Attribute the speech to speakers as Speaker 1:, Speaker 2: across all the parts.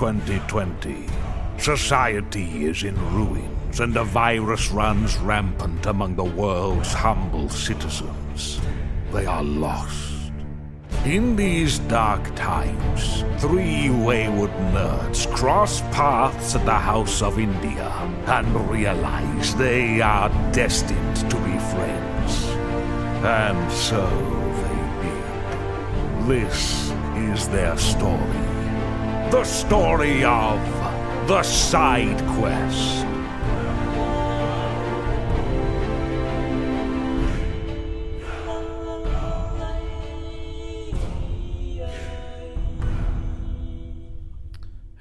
Speaker 1: Earth 2020. Society is in ruins, and a virus runs rampant among the world's humble citizens. They are lost. In these dark times, three wayward nerds cross paths at the House of India and realize they are destined to be friends. And so they did. This is their story. The story of the side quest.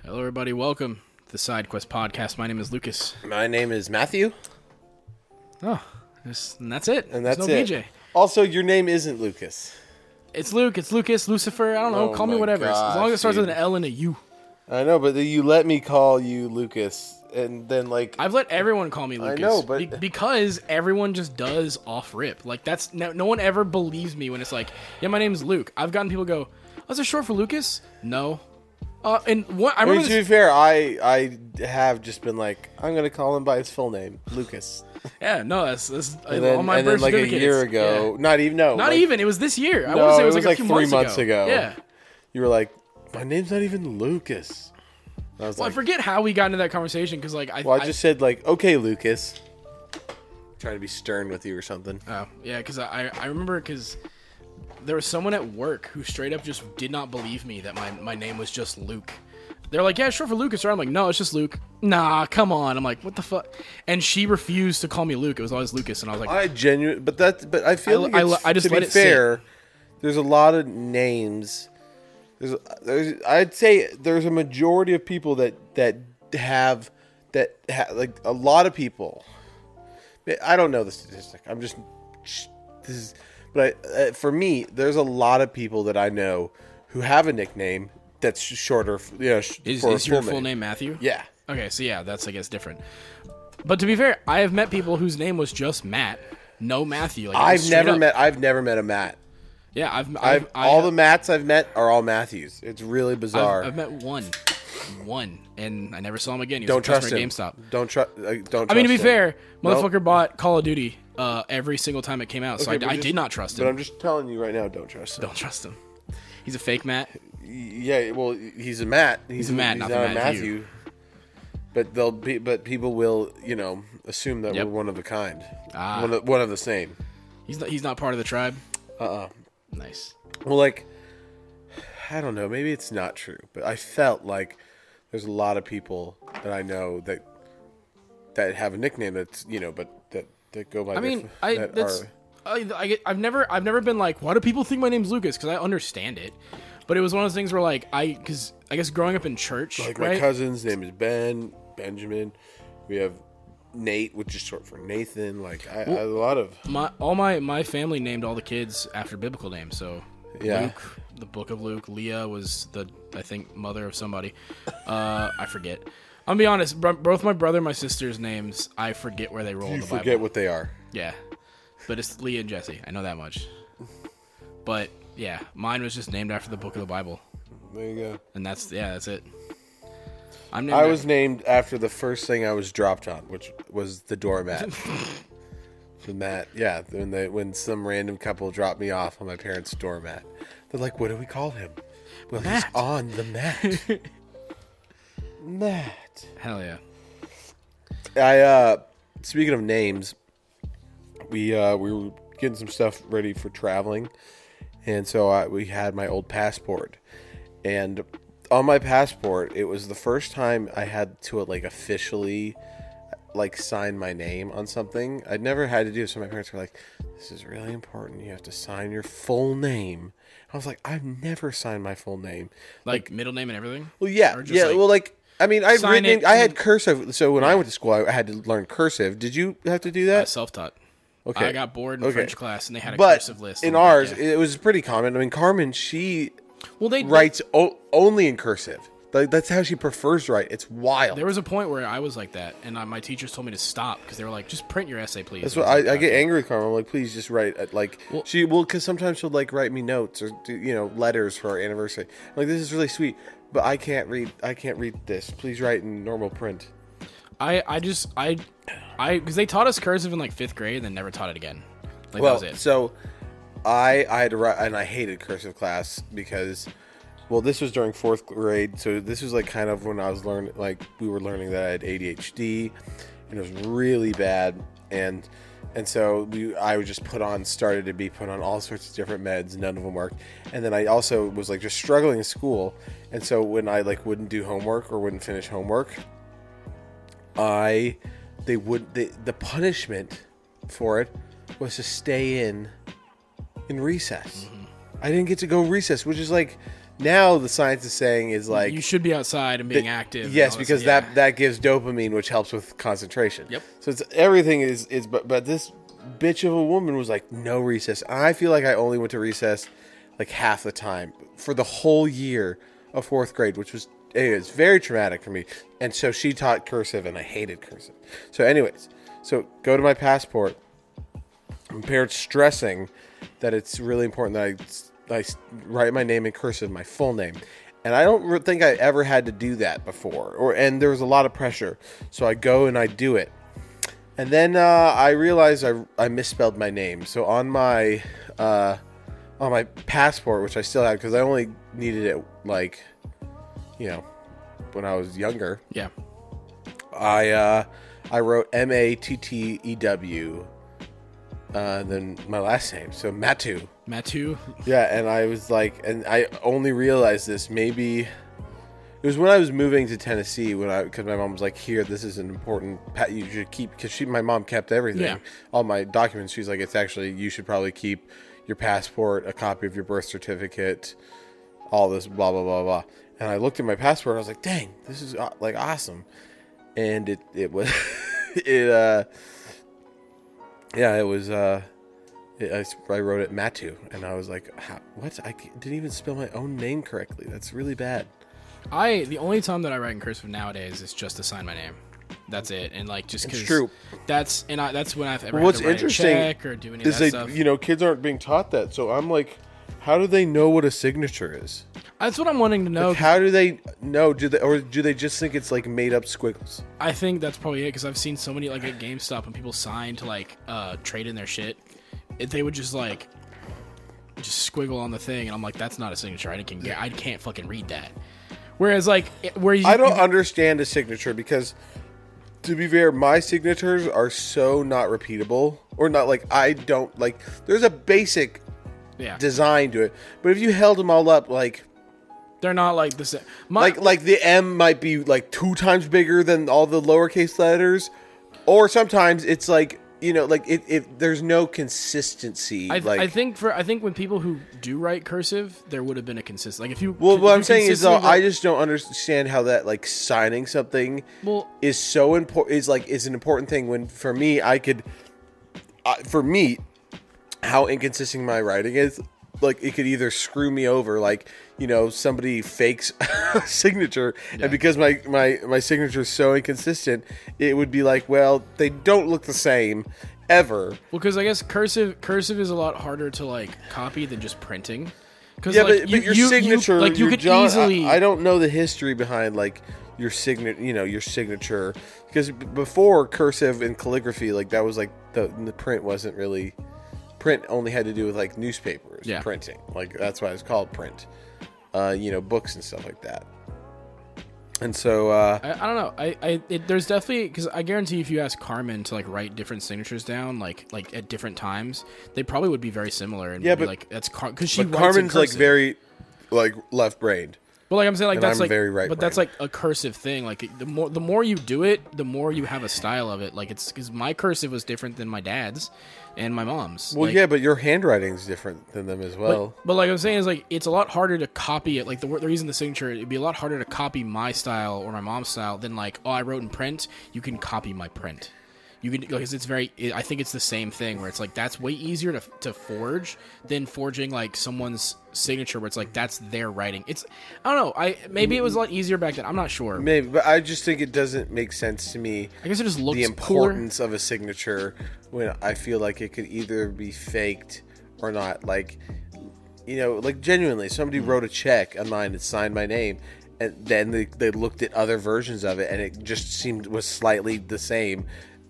Speaker 2: Hello, everybody. Welcome to the Side Quest podcast. My name is Lucas.
Speaker 3: My name is Matthew,
Speaker 2: Oh, and that's it.
Speaker 3: and
Speaker 2: There's
Speaker 3: that's
Speaker 2: no
Speaker 3: it.
Speaker 2: BJ.
Speaker 3: Also, your name isn't Lucas.
Speaker 2: It's Luke. It's Lucas. Lucifer. I don't know.
Speaker 3: Oh
Speaker 2: Call me
Speaker 3: my
Speaker 2: whatever. as long as it
Speaker 3: gosh,
Speaker 2: starts with
Speaker 3: dude.
Speaker 2: an L and a U.
Speaker 3: I know, but you let me call you Lucas, and then like
Speaker 2: I've let everyone call me Lucas.
Speaker 3: know, but-
Speaker 2: be- because everyone just does off rip. Like that's no, no one ever believes me when it's like, yeah, my name's Luke. I've gotten people go, oh, is it short for Lucas? No. Uh, and what I
Speaker 3: I mean,
Speaker 2: remember
Speaker 3: to be
Speaker 2: this,
Speaker 3: fair, I I have just been like I'm gonna call him by his full name, Lucas.
Speaker 2: Yeah, no, that's, that's
Speaker 3: And uh, then,
Speaker 2: on my
Speaker 3: and then
Speaker 2: birth
Speaker 3: like a year ago,
Speaker 2: yeah.
Speaker 3: not even no,
Speaker 2: Not
Speaker 3: like,
Speaker 2: even. It was this year. I
Speaker 3: No,
Speaker 2: want to say it
Speaker 3: it
Speaker 2: was,
Speaker 3: was
Speaker 2: like,
Speaker 3: like
Speaker 2: a few
Speaker 3: three
Speaker 2: months,
Speaker 3: months ago.
Speaker 2: Yeah.
Speaker 3: You were like, my name's not even Lucas. And I was
Speaker 2: Well, I forget how we got into that conversation because like I,
Speaker 3: well, I just said like, okay, Lucas. Trying to be stern with you or something.
Speaker 2: oh yeah because I I remember because there was someone at work who straight up just did not believe me that my my name was just Luke. They're like, yeah, sure for Lucas. Or I'm like, no, it's just Luke. Nah, come on. I'm like, what the fuck? And she refused to call me Luke. It was always Lucas, and I was like,
Speaker 3: I genuinely, but that, but I feel
Speaker 2: I-
Speaker 3: like
Speaker 2: I-
Speaker 3: it's,
Speaker 2: I just
Speaker 3: to
Speaker 2: let
Speaker 3: be
Speaker 2: it sit.
Speaker 3: fair. There's a lot of names. There's, there's, I'd say there's a majority of people that that have that ha, like a lot of people. I don't know the statistic. I'm just this is, but I, uh, for me, there's a lot of people that I know who have a nickname that's shorter. You know, sh-
Speaker 2: is, is your full name Matthew?
Speaker 3: Yeah.
Speaker 2: Okay, so yeah, that's I guess different. But to be fair, I have met people whose name was just Matt, no Matthew. Like,
Speaker 3: I've never
Speaker 2: up-
Speaker 3: met. I've never met a Matt.
Speaker 2: Yeah, I've, I've,
Speaker 3: I've,
Speaker 2: I,
Speaker 3: all the Matts I've met are all Matthews. It's really bizarre.
Speaker 2: I've, I've met one, one, and I never saw him again. He was
Speaker 3: don't
Speaker 2: a
Speaker 3: trust him.
Speaker 2: GameStop.
Speaker 3: Don't trust. Uh, don't.
Speaker 2: I mean, to be
Speaker 3: him.
Speaker 2: fair,
Speaker 3: Nope.
Speaker 2: motherfucker bought Call of Duty uh, every single time it came out, so
Speaker 3: Okay,
Speaker 2: I, I
Speaker 3: just-
Speaker 2: did not trust him. But.
Speaker 3: I'm just telling you right now, don't trust him.
Speaker 2: Don't trust him. He's a fake Matt.
Speaker 3: Yeah, well, he's a Matt. He's,
Speaker 2: a Matt, not the Matt
Speaker 3: Matthew. But they'll be, but people will, you know, assume that
Speaker 2: Yep.
Speaker 3: we're one of a kind,
Speaker 2: Ah.
Speaker 3: one, of, one of the same.
Speaker 2: He's not. He's not part of the tribe.
Speaker 3: Uh, uh
Speaker 2: Nice.
Speaker 3: Well, like, I don't know. Maybe it's not true, but I felt like there's a lot of people that I know that that have a nickname that's you know, but that that go by.
Speaker 2: I mean,
Speaker 3: diff-
Speaker 2: I
Speaker 3: that
Speaker 2: that's.
Speaker 3: are-
Speaker 2: I, I've never I've never been like why do people think my name's Lucas because I understand it, but it was one of those things where like I because I guess growing up in church
Speaker 3: Like my cousin's name is Ben, Benjamin. We have Nate, which is short for Nathan. Like I, I- a lot of
Speaker 2: my all my my family named all the kids after biblical names. So
Speaker 3: Yeah.
Speaker 2: Luke, the Book of Luke. Leah was the I think mother of somebody. Uh, I forget. I'm gonna be honest. bro- Both my brother and my sister's names, I forget where they roll in
Speaker 3: you
Speaker 2: the
Speaker 3: forget
Speaker 2: Bible.
Speaker 3: what they are.
Speaker 2: Yeah, but it's Leah and Jesse. I know that much. But yeah, mine was just named after the book of the Bible,
Speaker 3: There you go.
Speaker 2: and that's yeah, that's it. I'm named
Speaker 3: I was named after the first thing I was dropped on, which was the doormat. the mat, yeah. When they when some random couple dropped me off on my parents' doormat, they're like, "What do we call him?" Well,
Speaker 2: Matt.
Speaker 3: he's on the mat. Matt.
Speaker 2: hell yeah.
Speaker 3: I uh speaking of names, we uh we were getting some stuff ready for traveling, and so I, we had my old passport, and on my passport it was the first time I had to like officially like sign my name on something. I'd never had to do so my parents were like, "This is really important. You have to sign your full name." I was like, "I've never signed my full name."
Speaker 2: Like middle name and everything.
Speaker 3: Well, yeah, yeah.
Speaker 2: like,
Speaker 3: well, like I mean, I've written.
Speaker 2: it
Speaker 3: I had cursive. So when I went to school, I had to learn cursive. Did you have to do that?
Speaker 2: Self taught.
Speaker 3: Okay.
Speaker 2: I got bored in
Speaker 3: Okay.
Speaker 2: French class, and they had a
Speaker 3: but
Speaker 2: cursive list.
Speaker 3: in
Speaker 2: like,
Speaker 3: ours,
Speaker 2: yeah.
Speaker 3: it was pretty common. I mean, Carmen, she
Speaker 2: well, they
Speaker 3: writes o- only in cursive. Like that's how she prefers to write. It's wild.
Speaker 2: There was a point where I was like that, and uh, my teachers told me to stop because they were like, "Just print your essay, please."
Speaker 3: That's what
Speaker 2: was
Speaker 3: I, I get angry with Carmen. I'm like, please just write uh, like
Speaker 2: Well-
Speaker 3: she will because sometimes she'll like write me notes or do, you know letters for our anniversary. I'm like this is really sweet, but I can't read. I can't read this. Please write in normal print.
Speaker 2: I I just I I because they taught us cursive in like fifth grade and then never taught it again. Like
Speaker 3: well,
Speaker 2: that was it.
Speaker 3: so I I had to write and I hated cursive class because well this was during fourth grade, so this was like kind of when I was learning like we were learning that I had ADHD and it was really bad and and so we I was just put on started to be put on all sorts of different meds none of them worked and then I also was like just struggling in school and so when I like wouldn't do homework or wouldn't finish homework I they would they, the punishment for it was to stay in in recess.
Speaker 2: Mm-hmm.
Speaker 3: I didn't get to go recess, which is like now the science is saying is like
Speaker 2: you should be outside and being active.
Speaker 3: Yes, because
Speaker 2: yeah.
Speaker 3: that that gives dopamine, which helps with concentration.
Speaker 2: Yep.
Speaker 3: So it's everything is is but but this bitch of a woman was like no recess. I feel like I only went to recess like half the time for the whole year of fourth grade, which was it was very traumatic for me. And so she taught cursive, and I hated cursive. So, anyways, so go to my passport. My parents stressing that it's really important that I, I write my name in cursive, my full name. And I don't think I ever had to do that before, or and there was a lot of pressure. So I go and I do it, and then uh, I realized I, I misspelled my name. So on my uh, on my passport, which I still have because I only needed it like, you know, when I was younger.
Speaker 2: yeah.
Speaker 3: I uh, I wrote M A T T E W, uh, then my last name, so Matu.
Speaker 2: Matu.
Speaker 3: Yeah, and I was like, and I only realized this maybe it was when I was moving to Tennessee when I because my mom was like, "Here, this is an important pat you should keep." Because she, my mom kept everything,
Speaker 2: Yeah.
Speaker 3: all my documents. She's like, "It's actually you should probably keep your passport, a copy of your birth certificate, all this blah blah blah blah." And I looked at my passport, and I was like, "Dang, this is uh, like awesome," and it it was it uh yeah it was uh it, I, I wrote it Matu, and I was like, "What? I didn't even spell my own name correctly. That's really bad."
Speaker 2: I the only time that I write in cursive nowadays is just to sign my name. That's it, and like just because
Speaker 3: true.
Speaker 2: That's and I, that's when I've ever
Speaker 3: Well, what's interesting
Speaker 2: or do any
Speaker 3: Is
Speaker 2: that
Speaker 3: they,
Speaker 2: stuff.
Speaker 3: you know, kids aren't being taught that. So I'm like, how do they know what a signature is?
Speaker 2: That's what I'm wanting to know.
Speaker 3: How do they know? Do they or do they just think it's like made up squiggles?
Speaker 2: I think that's probably it because I've seen so many like at GameStop when people sign to like uh trade in their shit, it, they would just like just squiggle on the thing, and I'm like, that's not a signature. I can I can't fucking read that. Whereas like where you
Speaker 3: I don't
Speaker 2: you-
Speaker 3: understand a signature because, to be fair, my signatures are so not repeatable or not like I don't like. There's a basic
Speaker 2: yeah
Speaker 3: design to it, but if you held them all up like
Speaker 2: they're not like the same. My,
Speaker 3: like like the M might be like two times bigger than all the lowercase letters, or sometimes it's like you know like it, it there's no consistency.
Speaker 2: I,
Speaker 3: like
Speaker 2: I think for I think when people who do write cursive, there would have been a consistent. Like if you
Speaker 3: well,
Speaker 2: if
Speaker 3: what
Speaker 2: you
Speaker 3: I'm saying is though, I just don't understand how that like signing something
Speaker 2: well
Speaker 3: is so important. Is like is an important thing when for me I could, uh, for me, how inconsistent my writing is. Like it could either screw me over, like you know somebody fakes a signature, and because my my my signature is so inconsistent, it would be like, well, they don't look the same ever.
Speaker 2: Well, because I guess cursive cursive is a lot harder to like copy than just printing. Because
Speaker 3: Yeah,
Speaker 2: like,
Speaker 3: but,
Speaker 2: you,
Speaker 3: but your
Speaker 2: you- you-
Speaker 3: signature,
Speaker 2: like you could
Speaker 3: John-
Speaker 2: easily.
Speaker 3: I, don't know the history behind like your signature, you know, your signature, because before cursive and calligraphy, like that was like the the print wasn't really print only had to do with like newspapers
Speaker 2: Yeah.
Speaker 3: printing, like that's why it's called print, uh, you know, books and stuff like that. And so, uh,
Speaker 2: I, I don't know. I, I it, there's definitely because I guarantee if you ask Carmen to like write different signatures down, like like at different times, they probably would be very similar. And
Speaker 3: Yeah, but-
Speaker 2: like that's because she writes in
Speaker 3: Carmen's like very like left brained.
Speaker 2: But like I'm saying, like
Speaker 3: and
Speaker 2: that's
Speaker 3: I'm
Speaker 2: like
Speaker 3: very right
Speaker 2: But that's like a cursive thing. Like the more the more you do it, the more you have a style of it. Like it's because my cursive was different than my dad's and my mom's.
Speaker 3: Well,
Speaker 2: Like,
Speaker 3: yeah, but your handwriting's different than them as well.
Speaker 2: But, but like I'm saying is like it's a lot harder to copy it. Like the, the reason the signature, it'd be a lot harder to copy my style or my mom's style than like oh I wrote in print. You can copy my print. You can because it's very. I think it's the same thing where it's like that's way easier to to forge than forging like someone's signature where it's like that's their writing. It's I don't know. I maybe it was a lot easier back then. I'm not sure.
Speaker 3: Maybe, but I just think it doesn't make sense to me.
Speaker 2: I guess it just looks
Speaker 3: the
Speaker 2: cooler.
Speaker 3: importance of a signature when I feel like it could either be faked or not. Like, you know, like genuinely, somebody
Speaker 2: Hmm.
Speaker 3: wrote a check on mine and signed my name, and then they, they looked at other versions of it, and it just seemed was slightly the same.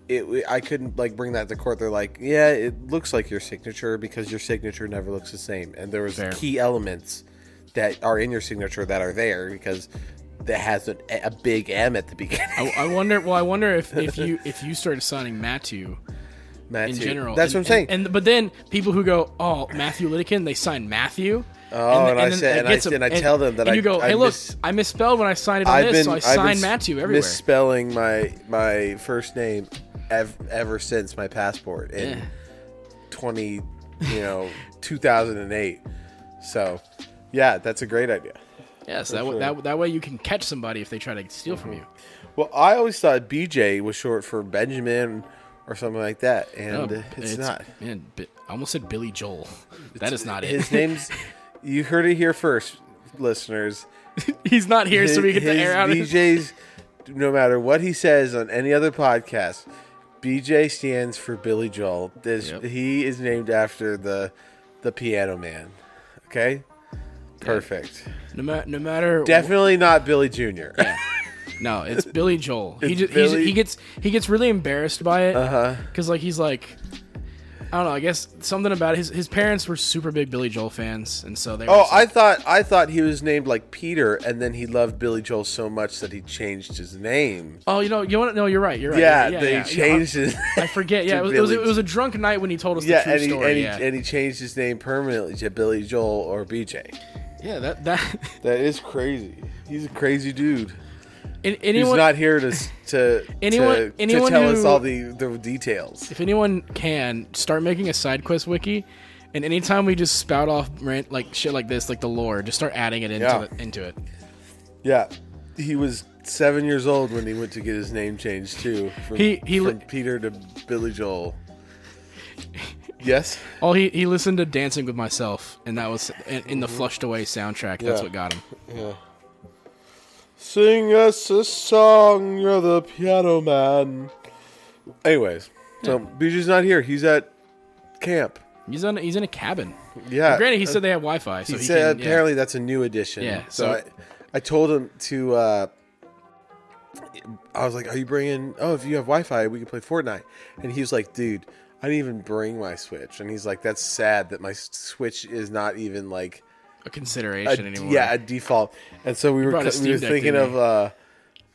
Speaker 3: It, I couldn't like bring that to court. They're like, yeah, it looks like your signature because your signature never looks the same, and there was
Speaker 2: Fair.
Speaker 3: key elements that are in your signature that are there because that has a, a big M at the beginning.
Speaker 2: I, I wonder. Well, I wonder if, if you if you started signing Matthew
Speaker 3: Matthew.
Speaker 2: in general.
Speaker 3: That's
Speaker 2: and,
Speaker 3: what I'm saying.
Speaker 2: And, and but then people who go, oh Matthew Littleton, they sign Matthew.
Speaker 3: Oh, and I
Speaker 2: then
Speaker 3: said- and I- and I tell them that
Speaker 2: and
Speaker 3: I-
Speaker 2: you go,
Speaker 3: I
Speaker 2: hey, look,
Speaker 3: mis-
Speaker 2: I misspelled when I signed it on
Speaker 3: I've
Speaker 2: this,
Speaker 3: been
Speaker 2: so I signed Matthew everywhere.
Speaker 3: misspelling my my first name ev- ever since my passport in
Speaker 2: Yeah.
Speaker 3: 20 you know 2008 so yeah that's a great idea
Speaker 2: yeah, so that,
Speaker 3: sure.
Speaker 2: way that that way you can catch somebody if they try to steal from mm-hmm. you.
Speaker 3: well i always thought bj was short for benjamin or something like that and
Speaker 2: Oh,
Speaker 3: it's, not
Speaker 2: Man, I almost said Billy Joel. That is not it.
Speaker 3: his name's you heard it here first listeners
Speaker 2: He's not here, so we get to
Speaker 3: his
Speaker 2: air out. his-
Speaker 3: BJ's, no matter what he says on any other podcast, BJ stands for Billy Joel. This,
Speaker 2: Yep.
Speaker 3: He is named after the the Piano Man. Okay, perfect.
Speaker 2: No, ma- no matter
Speaker 3: Definitely not Billy Jr.
Speaker 2: No, it's Billy Joel. he just
Speaker 3: Billy-
Speaker 2: He's, he gets he gets really embarrassed by it
Speaker 3: Uh-huh.
Speaker 2: because like he's like I don't know. I guess something about his his parents were super big Billy Joel fans, and so they. Were
Speaker 3: Oh,
Speaker 2: just
Speaker 3: I thought I thought he was named like Peter, and then he loved Billy Joel so much that he changed his name.
Speaker 2: Oh, you know, you want to? No, you're right. You're right.
Speaker 3: Yeah,
Speaker 2: yeah,
Speaker 3: they
Speaker 2: yeah.
Speaker 3: changed his.
Speaker 2: I forget. Yeah, it was, it was it was a drunk night when he told us
Speaker 3: Yeah,
Speaker 2: the true
Speaker 3: and he,
Speaker 2: story.
Speaker 3: and, he,
Speaker 2: yeah,
Speaker 3: and he changed his name permanently to Billy Joel or BJ.
Speaker 2: yeah. That that
Speaker 3: That is crazy. He's a crazy dude.
Speaker 2: Anyone
Speaker 3: not here to to
Speaker 2: Anyone-
Speaker 3: to,
Speaker 2: anyone
Speaker 3: to tell us all the the details.
Speaker 2: if anyone can start making a side quest wiki, and anytime we just spout off rant like shit like this, like the lore, just start adding it into
Speaker 3: Yeah.
Speaker 2: the, into it.
Speaker 3: Yeah, he was seven years old when he went to get his name changed too. From,
Speaker 2: He- he
Speaker 3: from Peter to Billy Joel. Yes.
Speaker 2: Oh, he he listened to Dancing with Myself, and that was in, in the Flushed Away soundtrack. That's
Speaker 3: Mm-hmm. Yeah.
Speaker 2: what got him.
Speaker 3: Yeah. Sing us a song, you're the piano man. Anyways, so BJ's not here. He's at camp.
Speaker 2: He's on he's in a cabin.
Speaker 3: Yeah.
Speaker 2: Granted, he said they have Wi-Fi, so
Speaker 3: He
Speaker 2: he,
Speaker 3: said
Speaker 2: can, yeah.
Speaker 3: apparently that's a new addition.
Speaker 2: Yeah,
Speaker 3: So,
Speaker 2: so-
Speaker 3: I, I told him to. Uh, I was like, "Are you bringing? Oh, if you have Wi-Fi, we can play Fortnite." And he was like, "Dude, I didn't even bring my Switch." And he's like, "That's sad that my Switch is not even like
Speaker 2: a
Speaker 3: a,
Speaker 2: consideration anymore.
Speaker 3: yeah a default." And so we were
Speaker 2: a
Speaker 3: we were thinking of uh,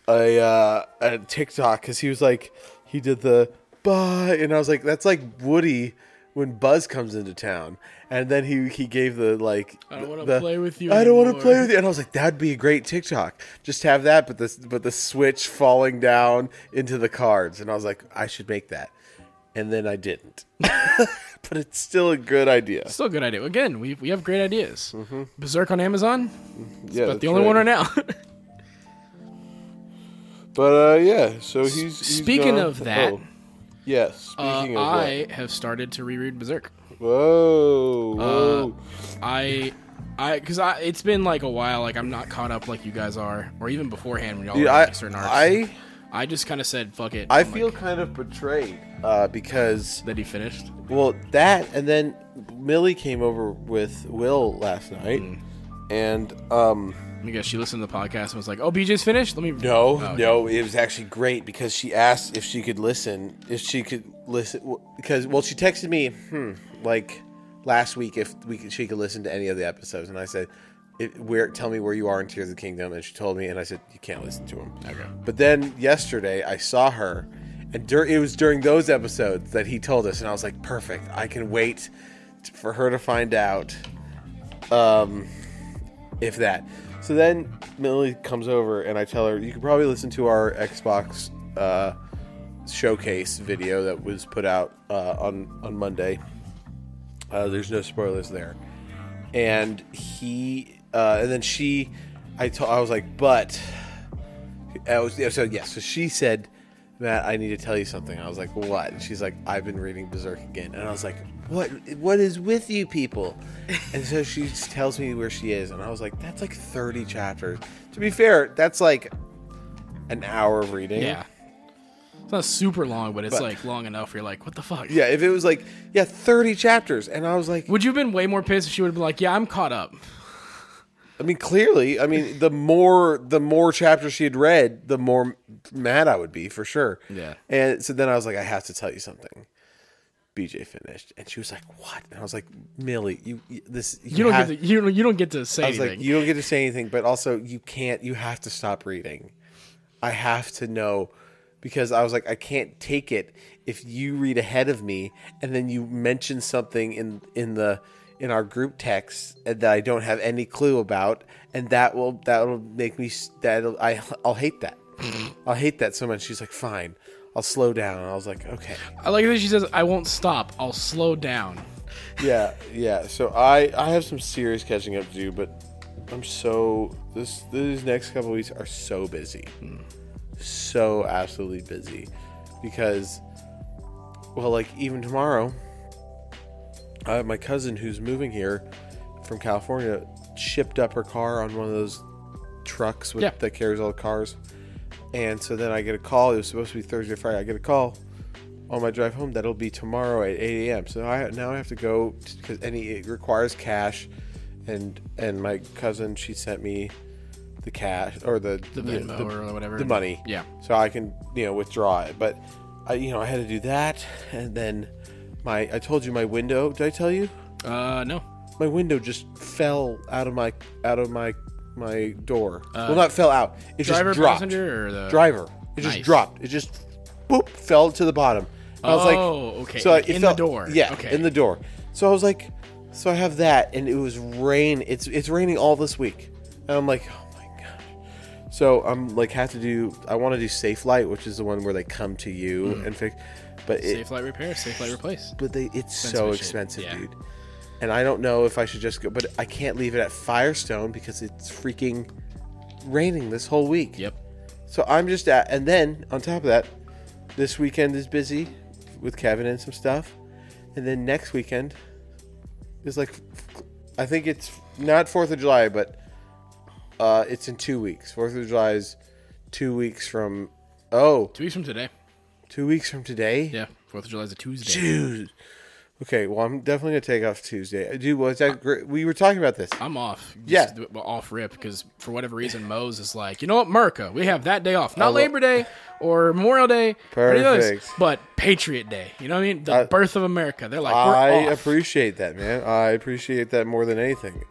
Speaker 3: a uh, a TikTok because he was like he did the bye, and I was like, "That's like Woody." When Buzz comes into town, and then he he gave the like
Speaker 2: I don't wanna play with you
Speaker 3: I don't want to play with you. And I was like, that'd be a great TikTok. Just have that, but the but the switch falling down into the cards. And I was like, I should make that. And then I didn't. but it's still a good idea.
Speaker 2: Still a good idea. Again, we we have great ideas. Berserk on Amazon,
Speaker 3: Yeah,
Speaker 2: but the only one right now.
Speaker 3: But uh, yeah, so he's, he's
Speaker 2: Speaking
Speaker 3: gone-
Speaker 2: of that,
Speaker 3: oh, yes.
Speaker 2: uh,
Speaker 3: Speaking of
Speaker 2: I have started to reread Berserk.
Speaker 3: what? Whoa, whoa.
Speaker 2: I, I, because I, it's been like a while. Like I'm not caught up like you guys are, or even beforehand when y'all
Speaker 3: Dude,
Speaker 2: were
Speaker 3: I,
Speaker 2: certain arcs.
Speaker 3: I
Speaker 2: I just kind of said fuck it.
Speaker 3: I
Speaker 2: I'm
Speaker 3: feel
Speaker 2: like,
Speaker 3: kind of betrayed uh, because
Speaker 2: that he finished.
Speaker 3: Well, that and then Millie came over with Will last night,
Speaker 2: Mm.
Speaker 3: and um,
Speaker 2: I guess she listened to the podcast and was like, "Oh, BJ's finished. Let me."
Speaker 3: no,
Speaker 2: Oh,
Speaker 3: no, it was actually great because she asked if she could listen, if she could listen, because well, she texted me, hmm, like last week if we could, she could listen to any of the episodes, and I said, it, "Where? Tell me where you are in Tears of the Kingdom," and she told me, and I said, "You can't listen to him.
Speaker 2: Okay.
Speaker 3: But then yesterday I saw her, and dur- it was during those episodes that he told us, and I was like, perfect. I can wait t- for her to find out, um, if that. So then Millie comes over, and I tell her, you can probably listen to our Xbox uh, showcase video that was put out uh, on on Monday. Uh, there's no spoilers there, and he, uh, and then she, I told, I was like, but I was yeah, so yeah. So she said, Matt, I need to tell you something. I was like, what? And she's like, I've been reading Berserk again. And I was like, what? What is with you people? And so she tells me where she is, and I was like, that's like 30 chapters. To be fair, that's like an hour of reading.
Speaker 2: Yeah. It's not super long, but it's
Speaker 3: But-
Speaker 2: like long enough. Where you're like, what the fuck?
Speaker 3: Yeah, if it was like, yeah, 30 chapters. And I was like,
Speaker 2: Would you have been way more pissed if she would have been like, yeah, I'm caught up?
Speaker 3: I mean, clearly, I mean, the more the more chapters she had read, the more mad I would be for sure.
Speaker 2: Yeah.
Speaker 3: And so then I was like, I have to tell you something. BJ finished, and she was like, "What?" And I was like, "Millie, you, you this
Speaker 2: You don't
Speaker 3: have-
Speaker 2: get to, you don't, you don't get to say
Speaker 3: I was
Speaker 2: anything.
Speaker 3: like, you don't get to say anything, but also you can't. You have to stop reading. I have to know because I was like, I can't take it if you read ahead of me and then you mention something in in the in our group text that I don't have any clue about, and that will that will make me that I I'll hate that. I'll hate that so much. She's like, fine, I'll slow down. And I was like, okay.
Speaker 2: I like that she says, I won't stop. I'll slow down.
Speaker 3: yeah, yeah. So I I have some serious catching up to do, but I'm so this these next couple weeks are so busy, hmm. so absolutely busy, because well, like even tomorrow, I my cousin who's moving here from California shipped up her car on one of those trucks with,
Speaker 2: Yeah.
Speaker 3: that carries all the cars, and so then I get a call. It was supposed to be Thursday, Friday. I get a call on my drive home that'll be tomorrow at 8 a.m. So I now I have to go because any it requires cash, and and my cousin she sent me the cash or the
Speaker 2: The Venmo or whatever.
Speaker 3: the money.
Speaker 2: Yeah.
Speaker 3: So I can you know withdraw it, but I you know I had to do that, and then my I told you my window. Did I tell you
Speaker 2: Uh, no.
Speaker 3: my window just fell out of my out of my my door? well, not fell out. It
Speaker 2: Uh,
Speaker 3: just dropped.
Speaker 2: passenger, or the
Speaker 3: Driver. It just dropped. It just boop fell to the bottom. I was like,
Speaker 2: Oh, okay.
Speaker 3: So it
Speaker 2: In
Speaker 3: felt-
Speaker 2: the door.
Speaker 3: Yeah,
Speaker 2: Okay.
Speaker 3: in the door. So I was like, so I have that, and it was rain. It's it's raining all this week, and I'm like, oh my gosh. So I'm like, have to do. I want to do Safelite, which is the one where they come to you and fix. But it.
Speaker 2: Safelite repair, Safelite replace.
Speaker 3: but they it's so expensive,
Speaker 2: Yeah.
Speaker 3: dude. And I don't know if I should just go, but I can't leave it at Firestone because it's freaking raining this whole week.
Speaker 2: Yep.
Speaker 3: So I'm just at, and then on top of that, this weekend is busy with Kevin and some stuff, and then next weekend is like, I think it's not Fourth of July, but uh, it's in two weeks. Fourth of July is two weeks from. Oh,
Speaker 2: Two weeks from today.
Speaker 3: Two weeks from today.
Speaker 2: Yeah. Fourth of July is a Tuesday.
Speaker 3: Dude. Okay, well, I'm definitely gonna take off Tuesday. Uh, dude, was that great? We were talking about this.
Speaker 2: I'm off.
Speaker 3: Yeah.
Speaker 2: Just well, off rip because for whatever reason, Moe's is like, you know what, Merca, we have that day off. Not Labor Day or Memorial Day, those,
Speaker 3: Perfect.
Speaker 2: but Patriot Day. You know what I mean? The
Speaker 3: I-
Speaker 2: birth of America. They're like,
Speaker 3: I appreciate that, man. I appreciate that more than anything.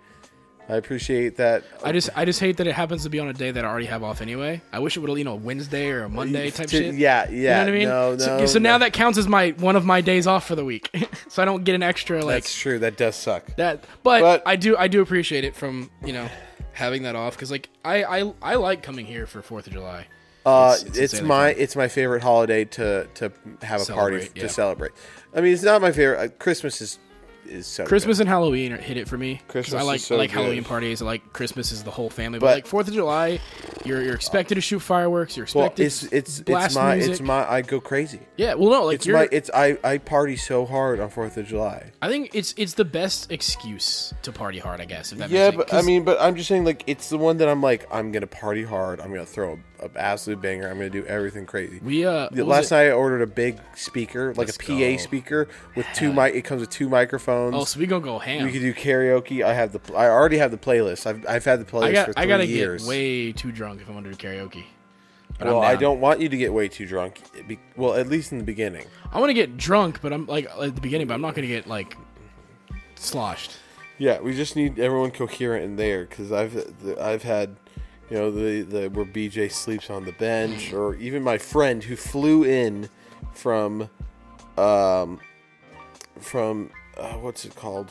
Speaker 3: I appreciate that.
Speaker 2: I just, I just hate that it happens to be on a day that I already have off anyway. I wish it would, you know, a Wednesday or a Monday type
Speaker 3: To-
Speaker 2: shit.
Speaker 3: Yeah, yeah.
Speaker 2: You know what I mean?
Speaker 3: No,
Speaker 2: so,
Speaker 3: no.
Speaker 2: so now
Speaker 3: no.
Speaker 2: that counts as my one of my days off for the week, so I don't get an extra like
Speaker 3: that's true. That does suck.
Speaker 2: that. But,
Speaker 3: But-
Speaker 2: I do, I do appreciate it from you know having that off because like I, I, I like coming here for Fourth of July.
Speaker 3: Uh,
Speaker 2: It's-
Speaker 3: it's,
Speaker 2: it's
Speaker 3: my
Speaker 2: fun.
Speaker 3: it's my favorite holiday to to have a party
Speaker 2: Celebrate,
Speaker 3: to
Speaker 2: yeah.
Speaker 3: celebrate. I mean, it's not my favorite. Uh, Christmas is is so
Speaker 2: Christmas and Halloween are- hit it for me.
Speaker 3: Christmas
Speaker 2: I like
Speaker 3: is so
Speaker 2: I like
Speaker 3: good.
Speaker 2: Halloween parties. I like Christmas is the whole family. But,
Speaker 3: But-
Speaker 2: like Fourth of July, you're you're expected to shoot fireworks. You're
Speaker 3: Well,
Speaker 2: expected.
Speaker 3: it's it's it's
Speaker 2: blast
Speaker 3: my
Speaker 2: music.
Speaker 3: it's my I go crazy.
Speaker 2: yeah. Well, no, like
Speaker 3: It's my it's I I party so hard on Fourth of July.
Speaker 2: I think it's it's the best excuse to party hard. I guess if that
Speaker 3: Yeah,
Speaker 2: makes
Speaker 3: but. I mean, but I'm just saying, like, it's the one that I'm like, I'm gonna party hard. I'm gonna throw a, a absolute banger. I'm gonna do everything crazy.
Speaker 2: we uh
Speaker 3: Yeah, last night I ordered a big speaker, like
Speaker 2: Let's
Speaker 3: a PA
Speaker 2: go.
Speaker 3: speaker with two mic. It comes with two microphones.
Speaker 2: Oh, so we gonna go ham.
Speaker 3: we could do karaoke. I have the. I already have the playlist. I've, I've had the playlist
Speaker 2: I got
Speaker 3: for three
Speaker 2: I gotta
Speaker 3: years.
Speaker 2: get way too drunk if I'm gonna do karaoke. But
Speaker 3: well, I don't want you to get way too drunk. Be- well, at least in the beginning.
Speaker 2: I want to get drunk, but I'm like at the beginning, but I'm not gonna get like sloshed.
Speaker 3: Yeah, we just need everyone coherent in there because I've I've had, you know, the the where BJ sleeps on the bench, or even my friend who flew in from, um, from uh, what's it called?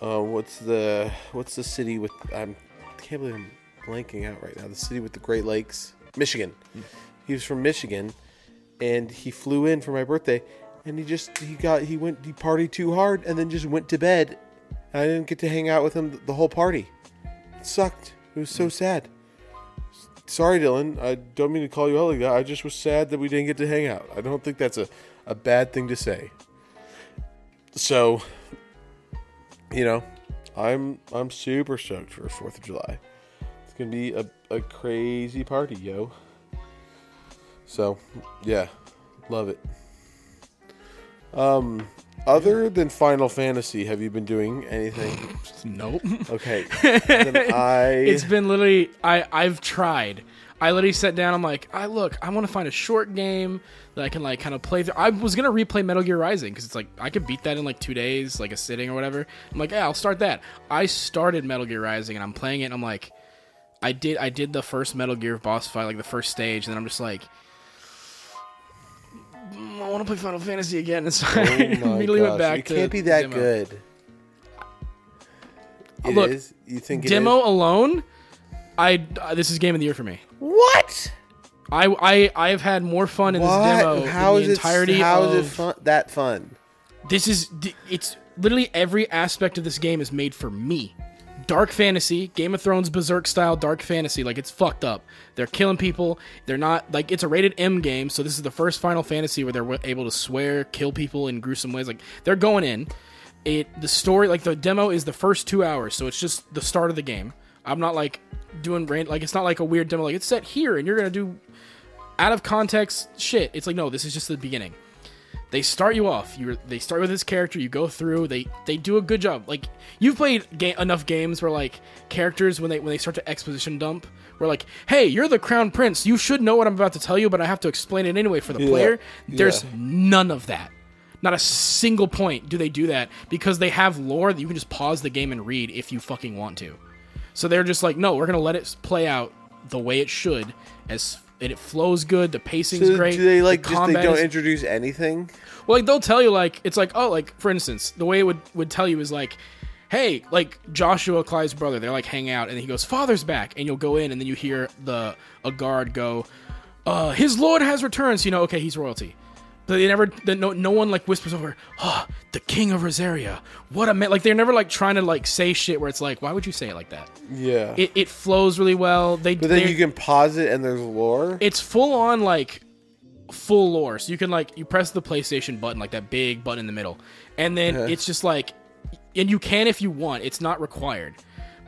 Speaker 3: Uh, what's the what's the city with? I'm I can't believe I'm blanking out right now. The city with the Great Lakes, Michigan. He was from Michigan, and he flew in for my birthday, and he just he got he went he partied too hard, and then just went to bed. I didn't get to hang out with him the whole party. It sucked. It was so sad. sorry, Dylan. I don't mean to call you out like that. I just was sad that we didn't get to hang out. I don't think that's a, a bad thing to say. So, you know, I'm I'm super stoked for Fourth of July. It's gonna be a, a crazy party, yo. So, yeah, love it. Um, other than Final Fantasy, have you been doing anything?
Speaker 2: Nope.
Speaker 3: Okay, then I.
Speaker 2: it's been literally I I've tried. I literally sat down. I'm like, I look. I want to find a short game that I can like kind of play through. I was gonna replay Metal Gear Rising because it's like I could beat that in like two days, like a sitting or whatever. I'm like, yeah, I'll start that. I started Metal Gear Rising and I'm playing it. and I'm like, I did I did the first Metal Gear boss fight, like the first stage, and then I'm just like. "Mm, I want to play Final Fantasy again, and so I
Speaker 3: Oh my
Speaker 2: immediately went back
Speaker 3: it
Speaker 2: to
Speaker 3: can't be that
Speaker 2: demo.
Speaker 3: good. It
Speaker 2: Look,
Speaker 3: is? You think it
Speaker 2: Demo
Speaker 3: is?
Speaker 2: alone, I uh, this is game of the year for me.
Speaker 3: What?
Speaker 2: I I I have had more fun in
Speaker 3: What?
Speaker 2: this demo
Speaker 3: How
Speaker 2: than
Speaker 3: is
Speaker 2: the
Speaker 3: it?
Speaker 2: entirety
Speaker 3: How
Speaker 2: of
Speaker 3: is it fun? That fun?
Speaker 2: this is it's literally every aspect of this game is made for me. Dark fantasy, Game of Thrones berserk style dark fantasy, like it's fucked up. They're killing people. They're not like it's a rated M game, so this is the first Final Fantasy where they're able to swear, kill people in gruesome ways. Like they're going in. It the story like the demo is the first two hours, so it's just the start of the game. I'm not like doing ran- like it's not like a weird demo like it's set here and you're gonna do out of context shit. It's like no, this is just the beginning. They start you off. You they start with this character. You go through. They they do a good job. Like you've played ga- enough games where like characters when they when they start to exposition dump, we're like, hey, you're the crown prince. You should know what I'm about to tell you, but I have to explain it anyway for the
Speaker 3: Yeah.
Speaker 2: player. There's
Speaker 3: Yeah.
Speaker 2: none of that. Not a single point do they do that because they have lore that you can just pause the game and read if you fucking want to. So they're just like, no, we're gonna let it play out the way it should, as and it flows good. The pacing's
Speaker 3: So
Speaker 2: great.
Speaker 3: do they
Speaker 2: the
Speaker 3: like just they don't
Speaker 2: is-
Speaker 3: introduce anything?
Speaker 2: well, like they'll tell you like it's like oh like for instance the way it would would tell you is like hey like Joshua Clive's brother they're like hang out and he goes father's back and you'll go in and then you hear the a guard go uh his lord has returned so you know okay he's royalty but they never the, no no one like whispers over oh the king of Rosaria what a man like they're never like trying to like say shit where it's like why would you say it like that
Speaker 3: Yeah.
Speaker 2: it, it flows really well they
Speaker 3: but then you can pause it and there's lore.
Speaker 2: it's full on like full lore. So you can like you press the PlayStation button, like that big button in the middle, and then
Speaker 3: Uh-huh.
Speaker 2: it's just like, and you can if you want. It's not required.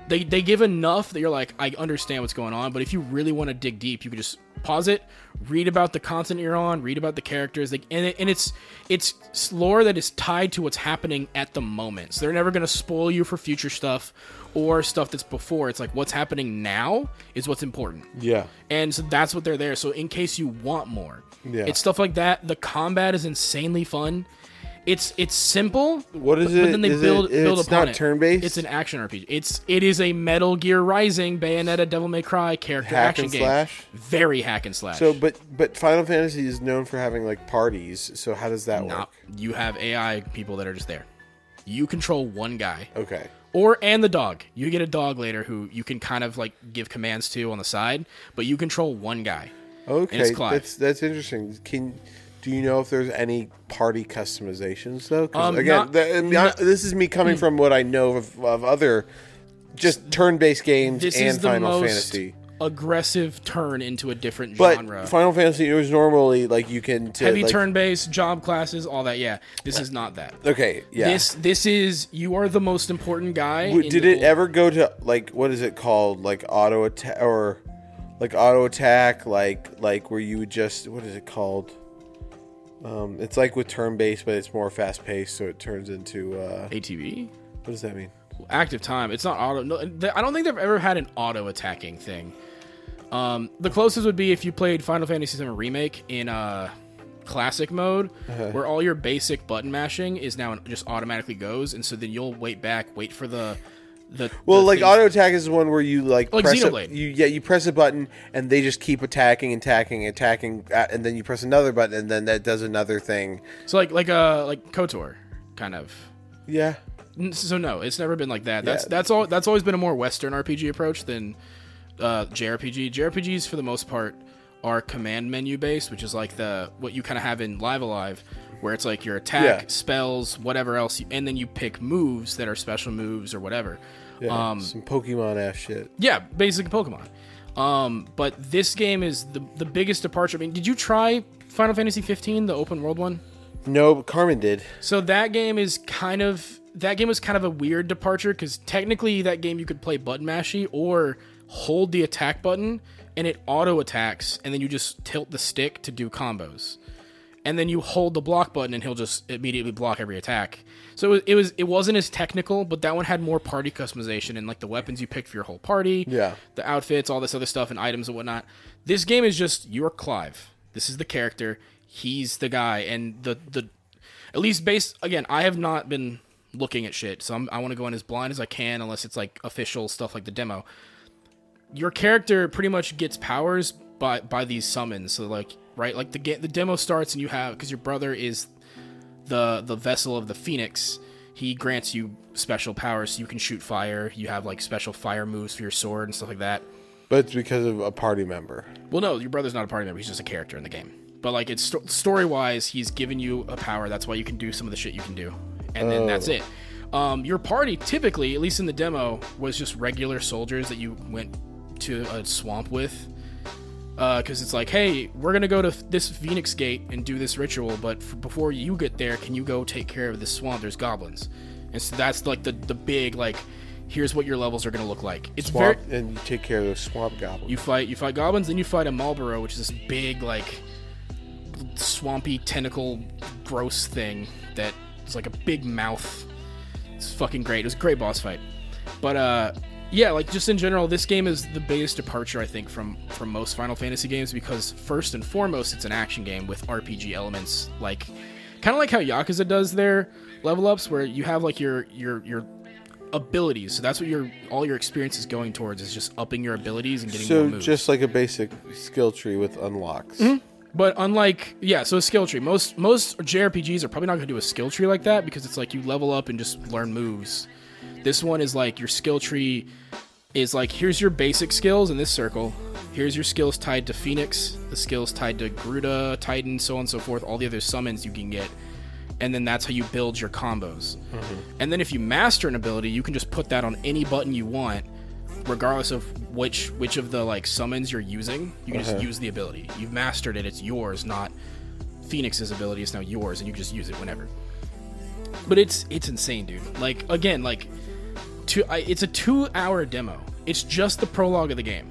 Speaker 2: They they give enough that you're like I understand what's going on, but if you really want to dig deep, you can just pause it, read about the content you're on, read about the characters, like, and it, and it's it's lore that is tied to what's happening at the moment. So they're never gonna spoil you for future stuff or stuff that's before. It's like what's happening now is what's important
Speaker 3: yeah.
Speaker 2: and so that's what they're there. So in case you want more,
Speaker 3: Yeah.
Speaker 2: it's stuff like that. The combat is insanely fun. It's it's simple.
Speaker 3: What is
Speaker 2: but,
Speaker 3: it?
Speaker 2: But then they
Speaker 3: Is it-
Speaker 2: build build
Speaker 3: it's
Speaker 2: upon
Speaker 3: not
Speaker 2: it.
Speaker 3: turn-based?
Speaker 2: It's an action RPG. It's it is a Metal Gear Rising, Bayonetta, Devil May Cry character
Speaker 3: Hack
Speaker 2: action
Speaker 3: and
Speaker 2: game.
Speaker 3: slash?
Speaker 2: Very hack and slash.
Speaker 3: So, but but Final Fantasy is known for having like parties. So how does that
Speaker 2: Nah,
Speaker 3: work?
Speaker 2: you have AI people that are just there. You control one guy.
Speaker 3: Okay.
Speaker 2: or and the dog. You get a dog later who you can kind of like give commands to on the side, but you control one guy.
Speaker 3: Okay.
Speaker 2: it's Clive.
Speaker 3: That's that's interesting. Can do you know if there's any party customizations though?
Speaker 2: Um,
Speaker 3: again,
Speaker 2: not-
Speaker 3: the- I- this is me coming from what I know of, of other just turn-based games
Speaker 2: This
Speaker 3: and
Speaker 2: is the
Speaker 3: Final
Speaker 2: most
Speaker 3: Fantasy.
Speaker 2: aggressive turn into a different
Speaker 3: But
Speaker 2: genre.
Speaker 3: Final Fantasy it was normally like you can to,
Speaker 2: Heavy
Speaker 3: like,
Speaker 2: turn based job classes, all that. Yeah, this is not that.
Speaker 3: Okay. Yeah.
Speaker 2: This this is you are the most important guy.
Speaker 3: W- Did it ever go to like what is it called like auto attack or like auto attack like like where you would just what is it called? Um, it's like with turn based, but it's more fast paced, so it turns into uh,
Speaker 2: ATB
Speaker 3: what does that mean?
Speaker 2: active time? It's not auto. No, I don't think they've ever had an auto attacking thing. Um, the closest would be if you played Final Fantasy VII Remake in uh, classic mode,
Speaker 3: Uh-huh.
Speaker 2: where all your basic button mashing is now just automatically goes, and so then you'll wait back, wait for the the
Speaker 3: Well,
Speaker 2: the
Speaker 3: like
Speaker 2: things-
Speaker 3: auto attack is one where you like,
Speaker 2: Like
Speaker 3: press a, you yeah you press a button and they just keep attacking, and attacking, and attacking, uh, and then you press another button and then that does another thing.
Speaker 2: So like like uh like Kotor, kind of.
Speaker 3: Yeah,
Speaker 2: So no, it's never been like that. That's
Speaker 3: Yeah.
Speaker 2: that's all. That's always been a more Western RPG approach than uh, JRPG. JRPGs for the most part are command menu based, which is like the what you kind of have in Live A Live, where it's like your attack,
Speaker 3: Yeah.
Speaker 2: spells, whatever else, you, and then you pick moves that are special moves or whatever.
Speaker 3: yeah,
Speaker 2: Um,
Speaker 3: some Pokemon ass shit.
Speaker 2: yeah, basic Pokemon. Um, but this game is the the biggest departure. I mean, did you try Final Fantasy 15, the open world one?
Speaker 3: No, but Carmen did.
Speaker 2: So that game is kind of that game was kind of a weird departure because technically that game you could play button mashy or hold the attack button and it auto attacks and then you just tilt the stick to do combos and then you hold the block button and he'll just immediately block every attack. So it was, it was it wasn't as technical but that one had more party customization and like the weapons you picked for your whole party
Speaker 3: Yeah.
Speaker 2: the outfits all this other stuff and items and whatnot. This game is just you're clive. This is the character. He's the guy. And the the at least based again i have not been looking at shit so I'm, i want to go in as blind as i can unless it's like official stuff like the demo. Your character pretty much gets powers by by these summons. So like right like the the demo starts and you have because your brother is the the vessel of the phoenix he grants you special powers so you can shoot fire you have like special fire moves for your sword and stuff like that
Speaker 3: But it's because of a party member.
Speaker 2: well, no, your brother's not a party member. He's just a character in the game. But like, it's sto- story wise, he's given you a power. That's why you can do some of the shit you can do, and then that's it. Um, your party typically, at least in the demo, was just regular soldiers that you went to a swamp with. Because it's like, hey, we're gonna go to this Phoenix Gate and do this ritual, but f- before you get there, can you go take care of this swamp? There's goblins, and so that's like the the big like, here's what your levels are gonna look like. It's very
Speaker 3: Swamp, and you take care of those swamp goblins.
Speaker 2: you fight you fight goblins, then you fight a Malboro, which is this big like swampy tentacle gross thing that is like a big mouth. It's fucking great. It was a great boss fight. But uh yeah, like just in general, this game is the biggest departure I think from from most Final Fantasy games because first and foremost it's an action game with RPG elements like kind of like how Yakuza does their level ups where you have like your your your abilities. So that's what your all your experience is going towards is just upping your abilities and getting more
Speaker 3: so
Speaker 2: moves.
Speaker 3: just like a basic skill tree with unlocks.
Speaker 2: Mm-hmm. But unlike yeah, so a skill tree. Most most JRPGs are probably not going to do a skill tree like that because it's like you level up and just learn moves. This one is like your skill tree is like here's your basic skills in this circle. Here's your skills tied to Phoenix, the skills tied to Garuda, Titan, so on and so forth, all the other summons you can get. And then that's how you build your combos. Mm-hmm. And then if you master an ability, you can just put that on any button you want, regardless of which which of the like summons you're using. You can just uh-huh. use the ability. You've mastered it, it's yours, not Phoenix's ability is now yours, and you can just use it whenever. But it's it's insane, dude. Like again, like two, I, it's a two-hour demo. It's just the prologue of the game,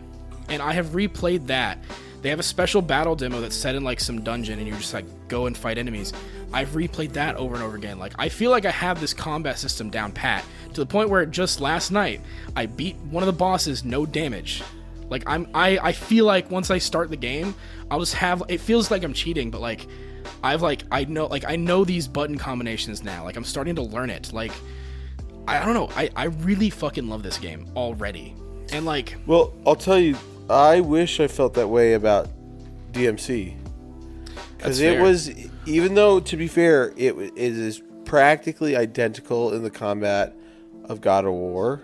Speaker 2: and I have replayed that. They have a special battle demo that's set in like some dungeon, and you just like go and fight enemies. I've replayed that over and over again. Like I feel like I have this combat system down pat to the point where just last night I beat one of the bosses no damage. Like I'm I I feel like once I start the game, I'll just have it feels like I'm cheating, but like I've like I know like I know these button combinations now. Like I'm starting to learn it. Like I, I don't know. I I really fucking love this game already. And like
Speaker 3: Well, I'll tell you, I wish I felt that way about DMC because it
Speaker 2: fair.
Speaker 3: was, even though to be fair, it, it is practically identical in the combat of God of War.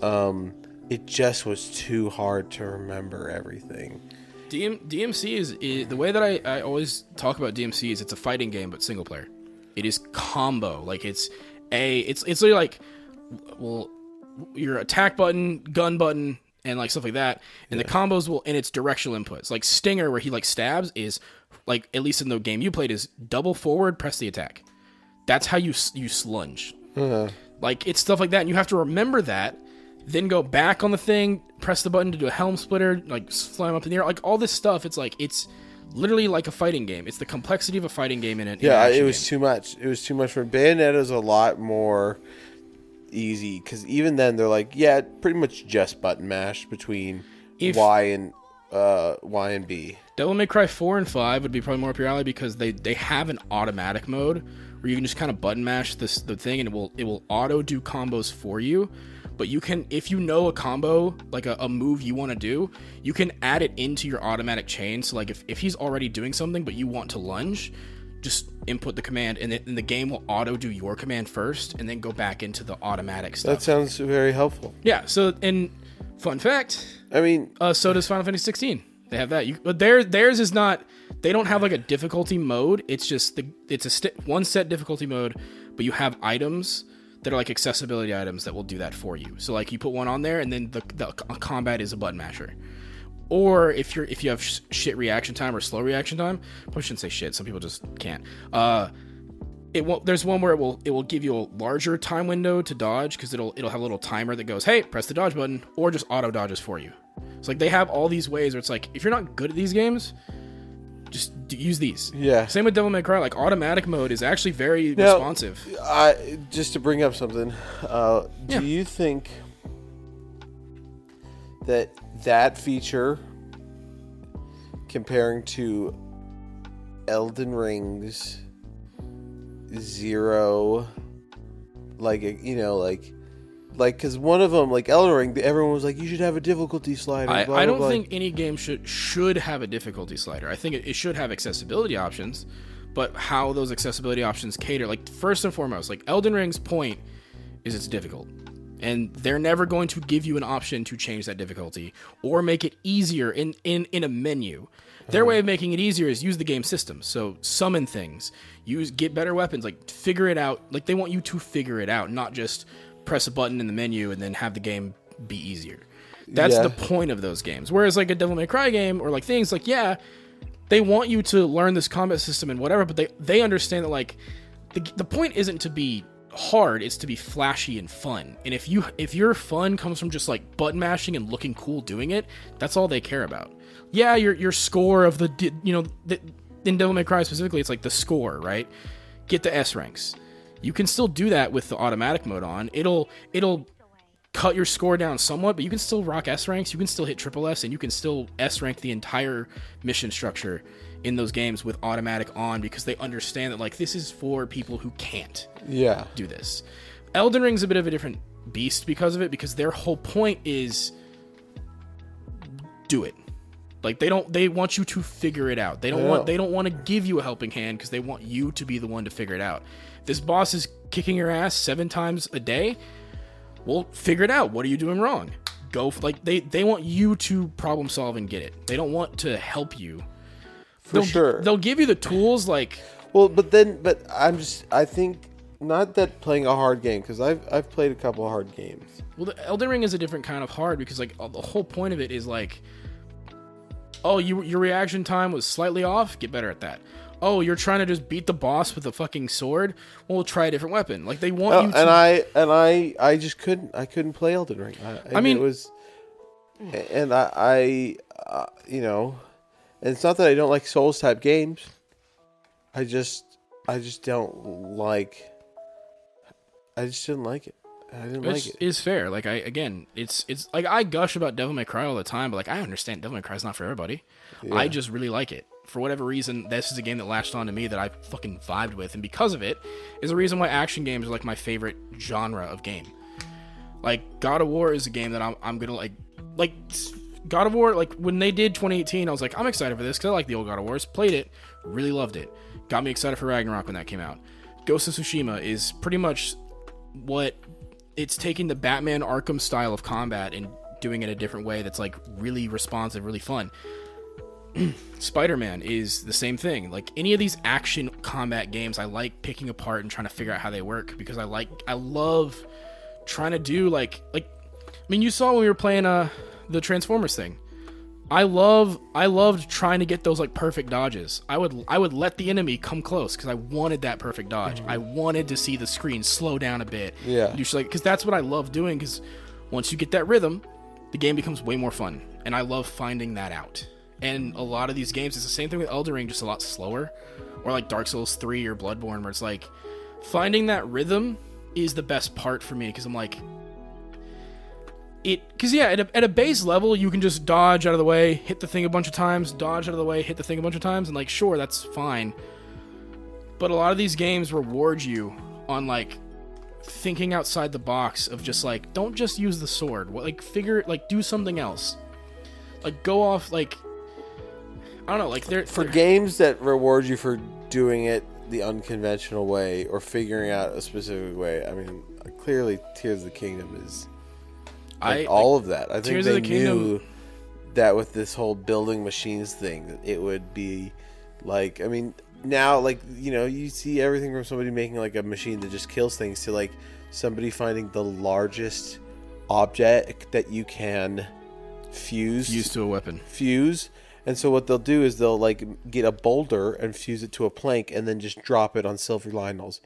Speaker 3: Um, it just was too hard to remember everything.
Speaker 2: DM, DMC is, is the way that I, I always talk about DMC is it's a fighting game but single player. It is combo. Like it's a it's it's like well your attack button, gun button, and like stuff like that. And the combos will and its directional inputs. Like Stinger where he like stabs is like at least in the game you played is double forward, press the attack. That's how you you slunge. Uh-huh. Like it's stuff like that, and you have to remember that. Then go back on the thing, press the button to do a helm splitter, like slam up in the air, like all this stuff. It's like it's literally like a fighting game. It's the complexity of a fighting game in it.
Speaker 3: Yeah, it was too much. It was too much for Bayonetta's a lot more easy because even then they're like, yeah, pretty much just button mash between
Speaker 2: If-
Speaker 3: Y and uh, Y and B.
Speaker 2: Devil May Cry four and five would be probably more up your alley because they they have an automatic mode where you can just kind of button mash this the thing and it will it will auto do combos for you. But you can if you know a combo like a, a move you want to do, you can add it into your automatic chain. So like if, if he's already doing something but you want to lunge, just input the command and, it, and the game will auto do your command first and then go back into the automatic stuff.
Speaker 3: That sounds very helpful.
Speaker 2: yeah. So and fun fact,
Speaker 3: I mean,
Speaker 2: uh, so does Final Fantasy 16. They have that. You, but their theirs is not. They don't have like a difficulty mode. It's just the it's a st- one set difficulty mode, but you have items that are like accessibility items that will do that for you. So like you put one on there, and then the the combat is a button masher. or if you're if you have sh- shit reaction time or slow reaction time, I shouldn't say shit. Some people just can't. Uh, it will there's one where it will it will give you a larger time window to dodge because it'll it'll have a little timer that goes hey press the dodge button or just auto dodges for you it's like they have all these ways where it's like if you're not good at these games just use these
Speaker 3: Yeah.
Speaker 2: same with devil may cry like automatic mode is actually very
Speaker 3: Now-
Speaker 2: responsive
Speaker 3: I just to bring up something. Uh, do
Speaker 2: Yeah.
Speaker 3: you think that that feature, comparing to Elden Ring's zero, like you know, like, like because one of them, like Elden Ring, everyone was like, you should have a difficulty slider.
Speaker 2: I,
Speaker 3: blah,
Speaker 2: I don't
Speaker 3: blah.
Speaker 2: think any game should should have a difficulty slider. I think it, it should have accessibility options, but how those accessibility options cater, like first and foremost, like Elden Ring's point is it's difficult. And they're never going to give you an option to change that difficulty or make it easier in, in, in a menu. Their way of making it easier is use the game system. So summon things, use get better weapons, like figure it out. Like they want you to figure it out, not just press a button in the menu and then have the game be easier. That's
Speaker 3: Yeah.
Speaker 2: the point of those games. Whereas like a Devil May Cry game or like things like yeah, they want you to learn this combat system and whatever, but they they understand that like the the point isn't to be hard, it's to be flashy and fun. And if you if your fun comes from just like button mashing and looking cool doing it, that's all they care about. Yeah, your your score of the you know the, in Devil May Cry specifically, it's like the score, right? Get the S ranks. You can still do that with the automatic mode on. It'll it'll cut your score down somewhat, but you can still rock S ranks. You can still hit triple S, and you can still S rank the entire mission structure in those games with automatic on because they understand that like this is for people who can't
Speaker 3: Yeah.
Speaker 2: do this. Elden Ring's a bit of a different beast because of it because their whole point is do it. Like they don't they want you to figure it out. They don't
Speaker 3: I
Speaker 2: want they don't want to give you a helping hand because they want you to be the one to figure it out. This boss is kicking your ass 7 times a day. Well, figure it out. What are you doing wrong? Go f- like they they want you to problem solve and get it. They don't want to help you.
Speaker 3: For
Speaker 2: they'll,
Speaker 3: sure.
Speaker 2: They'll give you the tools like
Speaker 3: Well, but then, but I'm just, I think, not that playing a hard game, because I've, I've played a couple of hard games.
Speaker 2: Well, the Elden Ring is a different kind of hard because like the whole point of it is like, oh, you your reaction time was slightly off. Get better at that. Oh, you're trying to just beat the boss with a fucking sword. Well, we'll try a different weapon. Like they want
Speaker 3: Oh,
Speaker 2: you to.
Speaker 3: and I, and I, I just couldn't, I couldn't play Elden Ring. I, and
Speaker 2: I mean-
Speaker 3: it was, and I, I, uh, you know, and it's not that I don't like Souls type games. I just, I just don't like. I just didn't like it. I didn't
Speaker 2: which
Speaker 3: like it.
Speaker 2: is fair. Like I again, it's it's like I gush about Devil May Cry all the time, but like I understand Devil May Cry is not for everybody. I just really like it for whatever reason. This is a game that latched on to me that I fucking vibed with, and because of it, is a reason why action games are like my favorite genre of game. Like God of War is a game that I'm I'm gonna like like God of War. Like when they did 2018, I was like I'm excited for this because I like the old God of Wars. Played it, really loved it. Got me excited for Ragnarok when that came out. Ghost of Tsushima is pretty much what it's taking the Batman Arkham style of combat and doing it a different way that's like really responsive, really fun. Spider Man is the same thing. Like any of these action combat games, I like picking apart and trying to figure out how they work because I like, I love trying to do like, like, I mean, you saw when we were playing uh the Transformers thing. I love, I loved trying to get those like perfect dodges. I would, I would let the enemy come close because I wanted that perfect dodge. Mm-hmm. I wanted to see the screen slow down a bit.
Speaker 3: Yeah.
Speaker 2: You should like, because that's what I love doing. Because once you get that rhythm, the game becomes way more fun, and I love finding that out. And a lot of these games, it's the same thing with Elden Ring, just a lot slower, or like Dark Souls 3 or Bloodborne, where it's like finding that rhythm is the best part for me because I'm like, it because yeah, at a, at a base level, you can just dodge out of the way, hit the thing a bunch of times, dodge out of the way, hit the thing a bunch of times, and like sure, that's fine. But a lot of these games reward you on like thinking outside the box of just like don't just use the sword What- like figure like do something else like go off like i don't know like they're
Speaker 3: for
Speaker 2: they're-
Speaker 3: games that reward you for doing it the unconventional way or figuring out a specific way. I mean, clearly, Tears of the Kingdom is like
Speaker 2: I-
Speaker 3: all of that. I think
Speaker 2: Tears
Speaker 3: they
Speaker 2: the
Speaker 3: knew that with this whole building machines thing, it would be like. I mean, now like you know, you see everything from somebody making like a machine that just kills things to like somebody finding the largest object that you can fuse
Speaker 2: Used to a weapon.
Speaker 3: fuse. And so what they'll do is they'll like get a boulder and fuse it to a plank and then just drop it on silver Lynels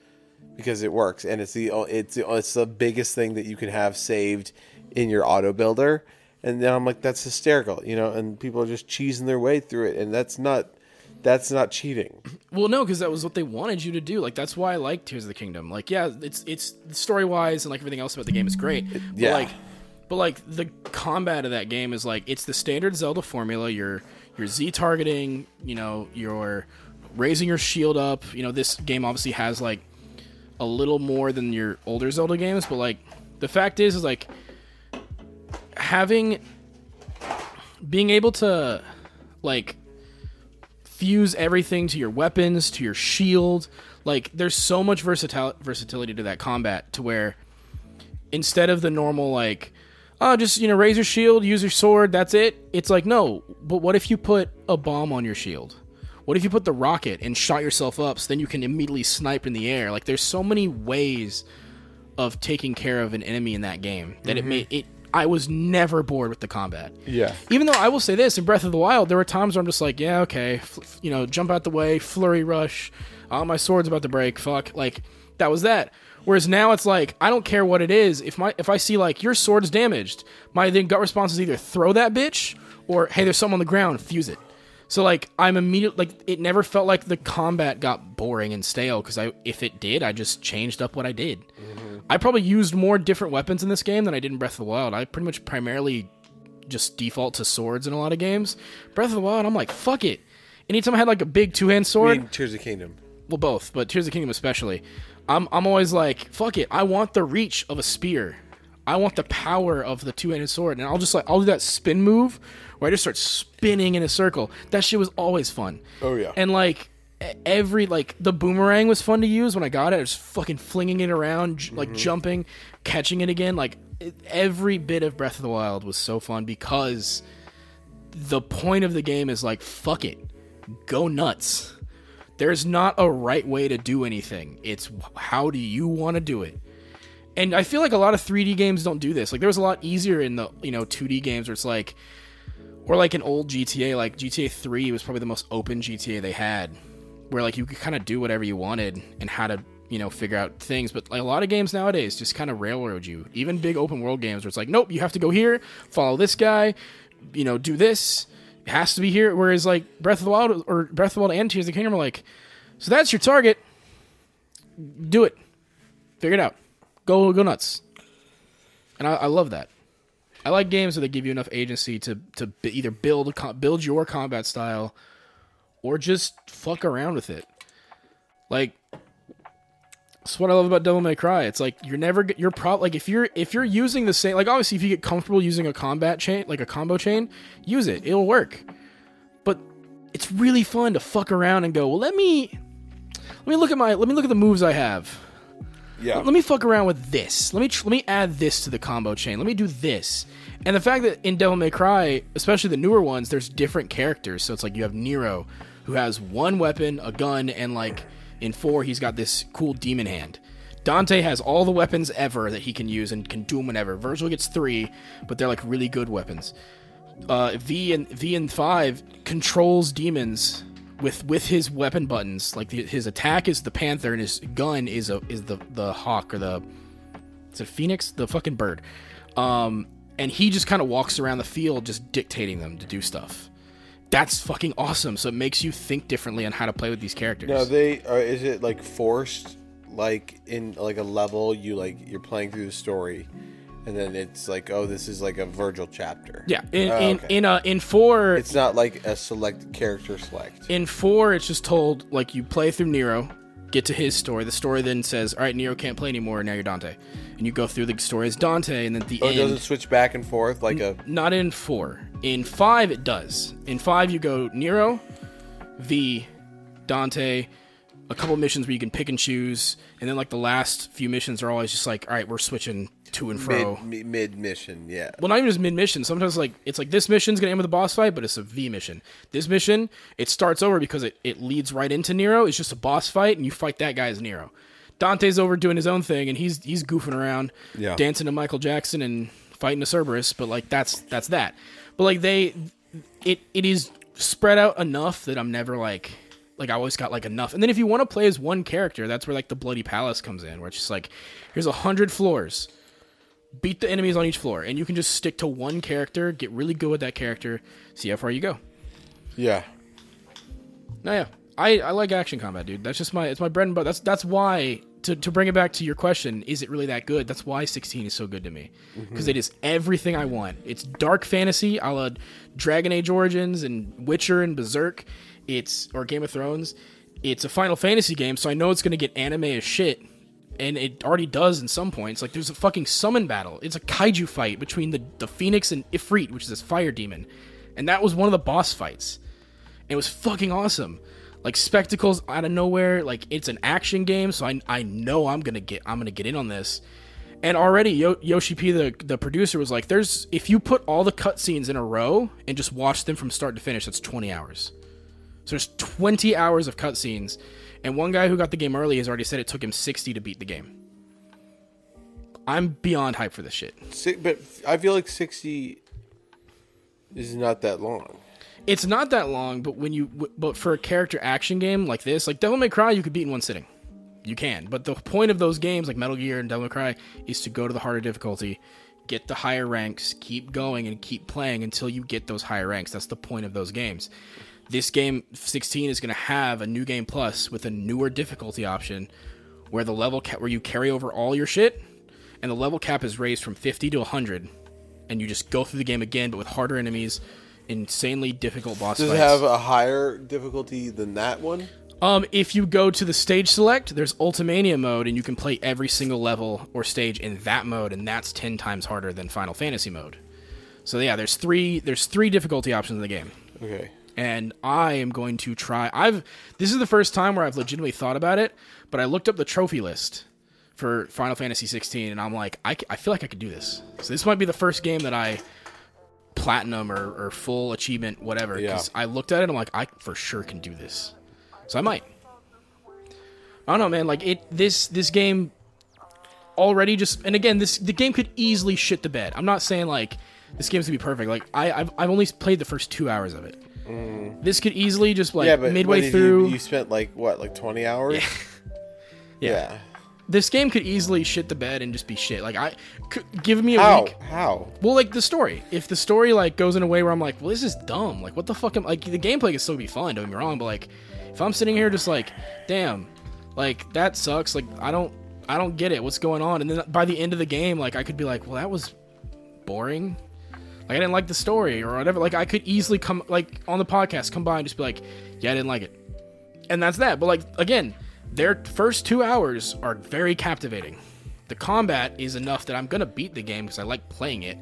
Speaker 3: because it works and it's the it's the, it's the biggest thing that you can have saved in your auto builder. And then I'm like that's hysterical, you know, and people are just cheesing their way through it and that's not that's not cheating.
Speaker 2: Well, no, because that was what they wanted you to do. Like that's why I like Tears of the Kingdom. Like, yeah, it's it's story wise and like everything else about the game is great. But
Speaker 3: yeah.
Speaker 2: like, but like the combat of that game is like it's the standard Zelda formula. You're you're Z targeting. You know, you're raising your shield up. You know, this game obviously has like a little more than your older Zelda games, but like the fact is, is like having being able to like fuse everything to your weapons, to your shield. Like there's so much versatil- versatility to that combat to where instead of the normal like oh just you know raise your shield, use your sword, that's it. It's like no, but what if you put a bomb on your shield? What if you put the rocket and shot yourself up so then you can immediately snipe in the air? Like there's so many ways of taking care of an enemy in that game that it mm-hmm. may it I was never bored with the combat.
Speaker 3: Yeah.
Speaker 2: Even though I will say this, in Breath of the Wild, there were times where I'm just like, yeah, okay, f- you know, jump out the way, flurry rush, oh, my sword's about to break, fuck, like that was that. Whereas now it's like I don't care what it is. If my if I see like your sword's damaged, my then gut response is either throw that bitch or hey, there's something on the ground, fuse it. So like I'm immediately like it never felt like the combat got boring and stale because I if it did, I just changed up what I did. Mm-hmm. I probably used more different weapons in this game than I did in Breath of the Wild. I pretty much primarily just default to swords in a lot of games. Breath of the Wild, I'm like, fuck it. Anytime I had like a big two hand sword,
Speaker 3: mean, Tears of Kingdom.
Speaker 2: well, both, but Tears of Kingdom especially, I'm I'm always like, fuck it. I want the reach of a spear. I want the power of the two handed sword, and I'll just like I'll do that spin move where I just start spinning in a circle. That shit was always fun.
Speaker 3: Oh, yeah.
Speaker 2: And like every like the boomerang was fun to use when I got it. I was fucking flinging it around, j- like mm-hmm. jumping, catching it again. Like it, every bit of Breath of the Wild was so fun because the point of the game is like fuck it, go nuts. There's not a right way to do anything. It's how do you want to do it. And I feel like a lot of 3D games don't do this. Like there was a lot easier in the you know 2D games where it's like, or like an old GTA, like GTA 3 was probably the most open GTA they had, where like you could kind of do whatever you wanted and how to you know figure out things. But like a lot of games nowadays just kind of railroad you. Even big open world games where it's like, nope, you have to go here, follow this guy, you know, do this. It has to be here. Whereas like Breath of the Wild or Breath of the Wild and Tears of the Kingdom are like, so that's your target. Do it. Figure it out. Go go nuts. And I, I love that. I like games where they give you enough agency to to either build build your combat style, or just fuck around with it. Like that's what I love about Devil May Cry. It's like you're never you're pro like if you're if you're using the same like obviously if you get comfortable using a combat chain like a combo chain, use it. It'll work. But it's really fun to fuck around and go, well let me let me look at my let me look at the moves I have.
Speaker 3: Yeah.
Speaker 2: Let me fuck around with this. Let me tr- let me add this to the combo chain. Let me do this. And the fact that in Devil May Cry, especially the newer ones, there's different characters. So it's like you have Nero, who has one weapon, a gun, and like in four, he's got this cool demon hand. Dante has all the weapons ever that he can use and can do them whenever. Virgil gets three, but they're like really good weapons. Uh, V and V and five controls demons with with his weapon buttons. Like the, his attack is the panther, and his gun is a is the the hawk or the is it phoenix the fucking bird. Um, and he just kind of walks around the field just dictating them to do stuff. That's fucking awesome. So it makes you think differently on how to play with these characters.
Speaker 3: No, they are. Is it like forced? Like in like a level, you like you're playing through the story, and then it's like, oh, this is like a Virgil chapter.
Speaker 2: yeah, in
Speaker 3: Oh,
Speaker 2: in
Speaker 3: okay.
Speaker 2: in uh, in four,
Speaker 3: It's not like a select character select.
Speaker 2: in four, it's just told like you play through Nero, get to his story. The story then says, "All right, Nero can't play anymore. Now you're Dante," and you go through the story as Dante, and then at the
Speaker 3: Oh, it
Speaker 2: end,
Speaker 3: doesn't switch back and forth like a.
Speaker 2: not in four. In five, it does. In five, you go Nero, V, Dante, a couple missions where you can pick and choose, and then like the last few missions are always just like, all right, we're switching to and fro.
Speaker 3: Mid, mid mission, yeah.
Speaker 2: Well, not even just mid mission. Sometimes like it's like this mission's gonna end with a boss fight, but it's a V mission. This mission it starts over because it, it leads right into Nero. It's just a boss fight, and you fight that guy as Nero. Dante's over doing his own thing, and he's he's goofing around,
Speaker 3: Yeah.
Speaker 2: dancing to Michael Jackson and fighting a Cerberus. But like that's that's that. but like they, it it is spread out enough that I'm never like like I always got like enough. And then if you want to play as one character, that's where like the Bloody Palace comes in, where it's just like here's a hundred floors, beat the enemies on each floor, and you can just stick to one character, get really good with that character, see how far you go.
Speaker 3: Yeah.
Speaker 2: No, yeah, I, I like action combat, dude. That's just my it's my bread and butter. That's that's why to, to bring it back to your question, is it really that good? That's why 16 is so good to me mm-hmm. because it is everything I want. It's dark fantasy, a la Dragon Age Origins and Witcher and Berserk. It's or Game of Thrones. It's a Final Fantasy game, so I know it's gonna get anime as shit. And it already does in some points. Like there's a fucking summon battle. It's a kaiju fight between the, the Phoenix and Ifrit, which is this fire demon. And that was one of the boss fights. And It was fucking awesome. Like spectacles out of nowhere. Like it's an action game, so I I know I'm gonna get I'm gonna get in on this. And already Yo- Yoshi P, the the producer, was like, "There's if you put all the cutscenes in a row and just watch them from start to finish, that's 20 hours. So there's 20 hours of cutscenes, and one guy who got the game early has already said it took him 60 to beat the game. I'm beyond hype for this shit.
Speaker 3: But I feel like 60 is not that long.
Speaker 2: It's not that long, but when you but for a character action game like this, like Devil May Cry, you could beat in one sitting. You can, but the point of those games like Metal Gear and Devil May Cry is to go to the harder difficulty, get the higher ranks, keep going and keep playing until you get those higher ranks. That's the point of those games. This game 16 is going to have a new game plus with a newer difficulty option where the level cap where you carry over all your shit and the level cap is raised from 50 to 100 and you just go through the game again but with harder enemies, insanely difficult boss
Speaker 3: Does
Speaker 2: fights.
Speaker 3: it have a higher difficulty than that one?
Speaker 2: Um, if you go to the stage select, there's Ultimania mode, and you can play every single level or stage in that mode, and that's ten times harder than Final Fantasy mode. So yeah, there's three there's three difficulty options in the game,
Speaker 3: Okay.
Speaker 2: And I am going to try. I've this is the first time where I've legitimately thought about it, but I looked up the trophy list for Final Fantasy 16, and I'm like, I feel like I could do this. So this might be the first game that I platinum or, or full achievement, whatever.
Speaker 3: Yeah.
Speaker 2: Because I looked at it, and I'm like, I for sure can do this. So I might. I don't know, man. Like it, this this game already just, and again, this the game could easily shit the bed. I'm not saying like this game's gonna be perfect. Like I, I've, I've only played the first two hours of it. This could easily just like
Speaker 3: Mm. yeah, but
Speaker 2: midway through.
Speaker 3: You, you spent like, what, like 20 hours?
Speaker 2: yeah. this game could easily shit the bed and just be shit. Like I, could, give me a
Speaker 3: How?
Speaker 2: week.
Speaker 3: How?
Speaker 2: Well, like the story. If the story like goes in a way where I'm like, well, this is dumb. Like, what the fuck? Am like the gameplay can still be fun. Don't get me wrong, but like, if I'm sitting here just like, damn, like that sucks. Like I don't, I don't get it. What's going on? And then by the end of the game, like I could be like, well, that was boring. Like I didn't like the story or whatever. Like I could easily come like on the podcast come by and just be like, yeah, I didn't like it, and that's that. But like again, their first two hours are very captivating. The combat is enough that I'm gonna beat the game because I like playing it.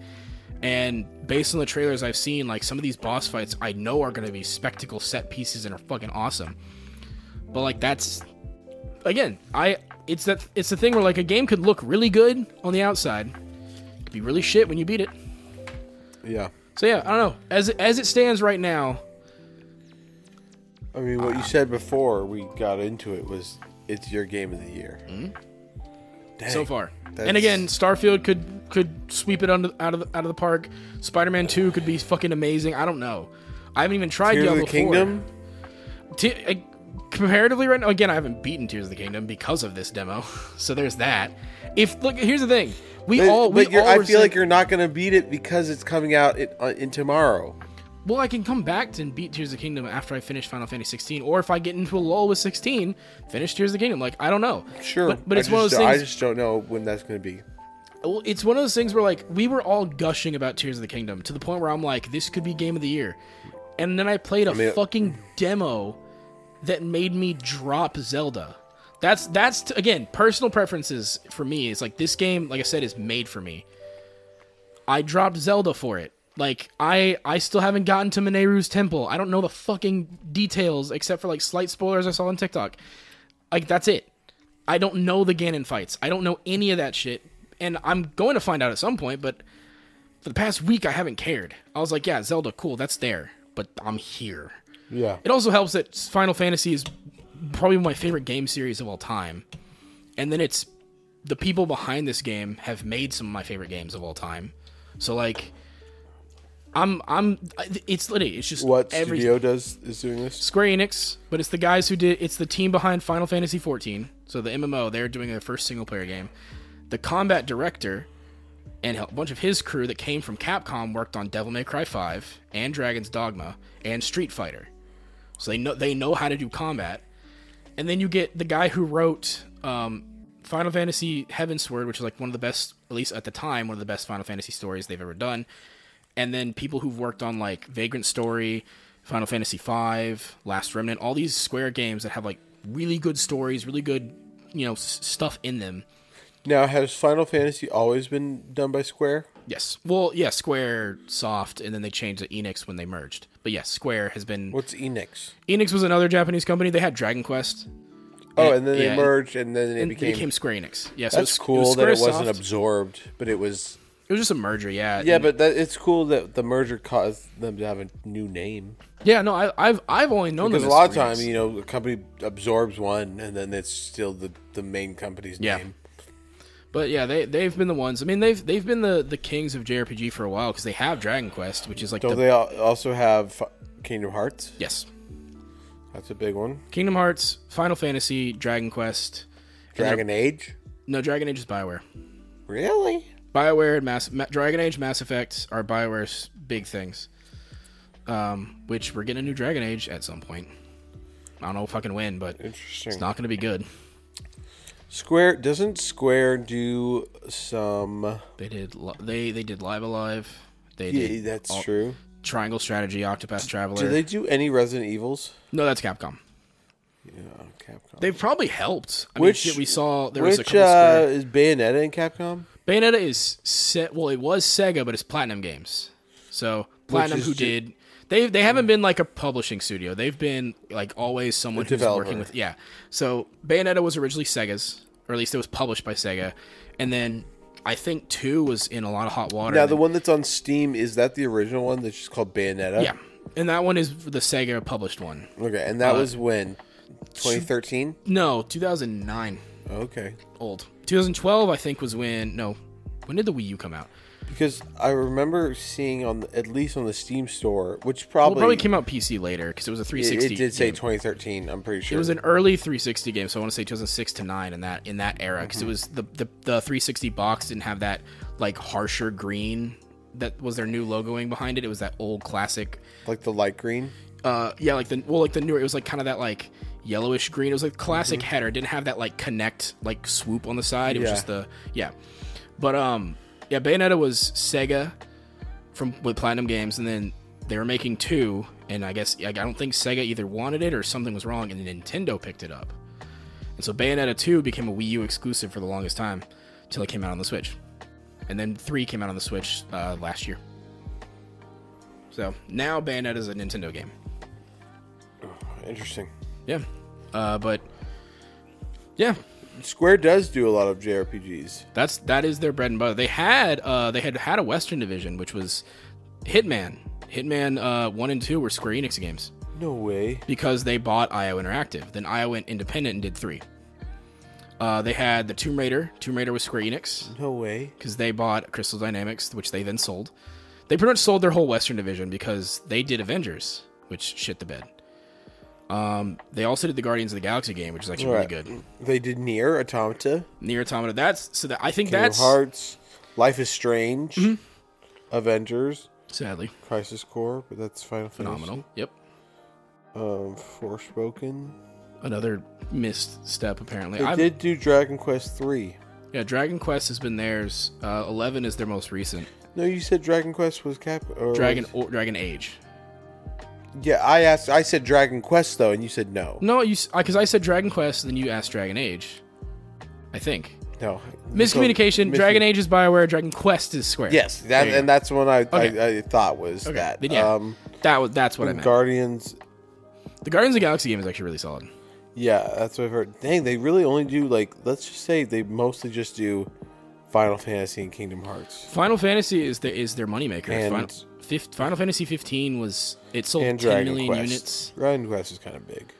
Speaker 2: And based on the trailers I've seen, like some of these boss fights, I know are gonna be spectacle set pieces and are fucking awesome. But like that's again, I it's that it's the thing where like a game could look really good on the outside, could be really shit when you beat it.
Speaker 3: Yeah.
Speaker 2: So yeah, I don't know. As as it stands right now,
Speaker 3: I mean, what you said before we got into it was it's your game of the year.
Speaker 2: Hmm?
Speaker 3: Dang.
Speaker 2: so far.
Speaker 3: That's-
Speaker 2: And again, Starfield could could sweep it under, out of the, out of the park. Spider-Man 2 could be fucking amazing. I don't know. I haven't even tried
Speaker 3: Tears of
Speaker 2: Diablo
Speaker 3: the Kingdom.
Speaker 2: 4. Te- comparatively right now, again, I haven't beaten Tears of the Kingdom because of this demo. So there's that. If look, here's the thing. We
Speaker 3: But,
Speaker 2: all we
Speaker 3: but
Speaker 2: all
Speaker 3: I feel like you're not gonna beat it because it's coming out in, uh, in tomorrow.
Speaker 2: Well, I can come back to and beat Tears of the Kingdom after I finish Final Fantasy 16, or if I get into a lull with 16, finish Tears of the Kingdom. Like I don't know.
Speaker 3: Sure,
Speaker 2: but, but
Speaker 3: I
Speaker 2: it's one of those things.
Speaker 3: I just don't know when that's gonna be.
Speaker 2: Well, it's one of those things where like we were all gushing about Tears of the Kingdom to the point where I'm like, this could be game of the year, and then I played a
Speaker 3: mean-
Speaker 2: fucking demo that made me drop Zelda. That's that's t- again personal preferences for me. It's like this game, like I said, is made for me. I dropped Zelda for it. Like I I still haven't gotten to Mineru's temple. I don't know the fucking details except for like slight spoilers I saw on TikTok. Like that's it. I don't know the Ganon fights. I don't know any of that shit. And I'm going to find out at some point, but for the past week I haven't cared. I was like, yeah, Zelda, cool, that's there, but I'm here.
Speaker 3: Yeah.
Speaker 2: It also helps that Final Fantasy is probably my favorite game series of all time. And then it's the people behind this game have made some of my favorite games of all time. So like I'm I'm it's literally it's just
Speaker 3: What
Speaker 2: every
Speaker 3: studio does is doing this?
Speaker 2: Square Enix, but it's the guys who did it's the team behind Final Fantasy 14. So the MMO, they're doing their first single player game. The combat director and a bunch of his crew that came from Capcom worked on Devil May Cry 5 and Dragon's Dogma and Street Fighter. So they know they know how to do combat. And then you get the guy who wrote um, Final Fantasy Heavensward, which is like one of the best, at least at the time, one of the best Final Fantasy stories they've ever done. And then people who've worked on like Vagrant Story, Final Fantasy V, Last Remnant, all these Square games that have like really good stories, really good, you know, s- stuff in them.
Speaker 3: Now, has Final Fantasy always been done by Square?
Speaker 2: Yes. Well, yeah, Square Soft, and then they changed to Enix when they merged. But yes, Square has been.
Speaker 3: What's Enix?
Speaker 2: Enix was another Japanese company. They had Dragon Quest.
Speaker 3: Oh, and then
Speaker 2: yeah,
Speaker 3: they merged, and then it
Speaker 2: and
Speaker 3: became.
Speaker 2: became Square Enix. Yeah, so
Speaker 3: that's
Speaker 2: it was,
Speaker 3: cool
Speaker 2: it
Speaker 3: that it wasn't absorbed, but it was.
Speaker 2: It was just a merger. Yeah.
Speaker 3: Yeah,
Speaker 2: And-
Speaker 3: but that, it's cool that the merger caused them to have a new name.
Speaker 2: yeah. No, I, I've I've only known that.
Speaker 3: Because a lot of
Speaker 2: as Square
Speaker 3: time, you know, a company absorbs one, and then it's still the, the main company's
Speaker 2: Yeah.
Speaker 3: name.
Speaker 2: But yeah, they they've been the ones. I mean, they've they've been the the kings of JRPG for a while because they have Dragon Quest, which is like
Speaker 3: Don't
Speaker 2: the
Speaker 3: they also have Kingdom Hearts?
Speaker 2: yes,
Speaker 3: That's a big one.
Speaker 2: Kingdom Hearts, Final Fantasy, Dragon Quest.
Speaker 3: Dragon Age?
Speaker 2: No, Dragon Age is Bioware.
Speaker 3: Really?
Speaker 2: Bioware and Mass Ma- Dragon Age, Mass Effect are Bioware's big things. Um, which we're getting a new Dragon Age at some point. I don't know if I can win, but
Speaker 3: Interesting.
Speaker 2: it's not going to be good.
Speaker 3: Square doesn't Square do some?
Speaker 2: They did li- they they did Live A Live. They
Speaker 3: Yeah,
Speaker 2: did
Speaker 3: that's
Speaker 2: all-
Speaker 3: true.
Speaker 2: Triangle Strategy, Octopath Traveler.
Speaker 3: Do they do any Resident Evils?
Speaker 2: no, that's Capcom.
Speaker 3: Yeah, Capcom.
Speaker 2: They've probably helped. I
Speaker 3: Which
Speaker 2: mean, we saw there was a
Speaker 3: which
Speaker 2: couple
Speaker 3: uh,
Speaker 2: Square.
Speaker 3: is Bayonetta in Capcom?
Speaker 2: Bayonetta is set. Well, it was Sega, but it's Platinum Games. So Platinum, who
Speaker 3: ju-
Speaker 2: did they they haven't been like a publishing studio. They've been like always someone who's working with yeah. So Bayonetta was originally Sega's, or at least it was published by Sega, and then I think two was in a lot of hot water.
Speaker 3: Now the one that's on Steam is that the original one that's just called Bayonetta?
Speaker 2: yeah, and that one is the Sega published one.
Speaker 3: Okay, and that
Speaker 2: Uh,
Speaker 3: was when 2013.
Speaker 2: No, 2009,
Speaker 3: Okay,
Speaker 2: old. 2012, I think was when. No, when did the Wii U come out?
Speaker 3: Because I remember seeing on at least on the Steam store, which
Speaker 2: Well,
Speaker 3: probably
Speaker 2: it probably came out PC later because it was a 360.
Speaker 3: it did say
Speaker 2: game.
Speaker 3: 2013. I'm pretty sure
Speaker 2: It was an early 360 game, so I want to say 2006 to nine in that in that era because it was the, the the 360 box didn't have that like harsher green that was their new logoing behind it. It was that old classic,
Speaker 3: like the light green.
Speaker 2: uh, yeah, like the well, like the newer. It was like kind of that like yellowish green. It was like classic header. It didn't have that like Kinect like swoop on the side. It was just the yeah, but um yeah, Bayonetta was Sega from with Platinum Games, and then they were making two, and I guess I don't think Sega either wanted it or something was wrong, and Nintendo picked it up. And so Bayonetta 2 became a Wii U exclusive for the longest time until it came out on the Switch. And then 3 came out on the Switch uh, last year. So now Bayonetta is a Nintendo game.
Speaker 3: Interesting.
Speaker 2: Yeah. Uh, but yeah,
Speaker 3: Square does do a lot of JRPGs.
Speaker 2: that's that is their bread and butter. They had uh, they had had a Western division, which was Hitman. Hitman uh, 1 and 2 were Square Enix games.
Speaker 3: No way.
Speaker 2: because they bought IO Interactive. Then IO went independent and did three. Uh, they had the Tomb Raider. Tomb Raider was Square Enix
Speaker 3: No way.
Speaker 2: because they bought Crystal Dynamics, which they then sold. They pretty much sold their whole Western division because they did Avengers, which shit the bed. Um, they also did the Guardians of the Galaxy game, which is actually
Speaker 3: Right.
Speaker 2: really good.
Speaker 3: They did Nier Automata,
Speaker 2: Nier Automata. That's so that I think
Speaker 3: Kingdom
Speaker 2: that's
Speaker 3: Hearts, Life is Strange,
Speaker 2: Mm-hmm.
Speaker 3: Avengers,
Speaker 2: sadly
Speaker 3: Crisis Core, but that's Final
Speaker 2: phenomenal. Yep,
Speaker 3: Fantasy. Um, Forspoken.
Speaker 2: another missed step apparently.
Speaker 3: They
Speaker 2: I've-
Speaker 3: did do Dragon Quest three.
Speaker 2: yeah, Dragon Quest has been theirs. Uh, Eleven is their most recent.
Speaker 3: No, you said Dragon Quest was Cap. Or
Speaker 2: Dragon
Speaker 3: was-
Speaker 2: or Dragon Age.
Speaker 3: Yeah, I asked. I said Dragon Quest though, and you said no.
Speaker 2: No, you because I said Dragon Quest, then you asked Dragon Age. I think
Speaker 3: No.
Speaker 2: miscommunication.
Speaker 3: Mis-
Speaker 2: Dragon Age is Bioware. Dragon Quest is Square.
Speaker 3: Yes, that and that's what I,
Speaker 2: Okay.
Speaker 3: I I thought was
Speaker 2: Okay,
Speaker 3: that.
Speaker 2: then yeah.
Speaker 3: Um,
Speaker 2: that was that's what I meant.
Speaker 3: Guardians.
Speaker 2: the Guardians of the Galaxy game is actually really solid.
Speaker 3: Yeah, that's what I've heard. Dang, they really only do like let's just say they mostly just do Final Fantasy and Kingdom Hearts
Speaker 2: Final Fantasy is the, is their moneymaker.
Speaker 3: And-
Speaker 2: Final, fif- Final Fantasy 15 was it sold
Speaker 3: and
Speaker 2: 10
Speaker 3: Dragon
Speaker 2: million
Speaker 3: Quest.
Speaker 2: units.
Speaker 3: Dragon Quest is kind of big.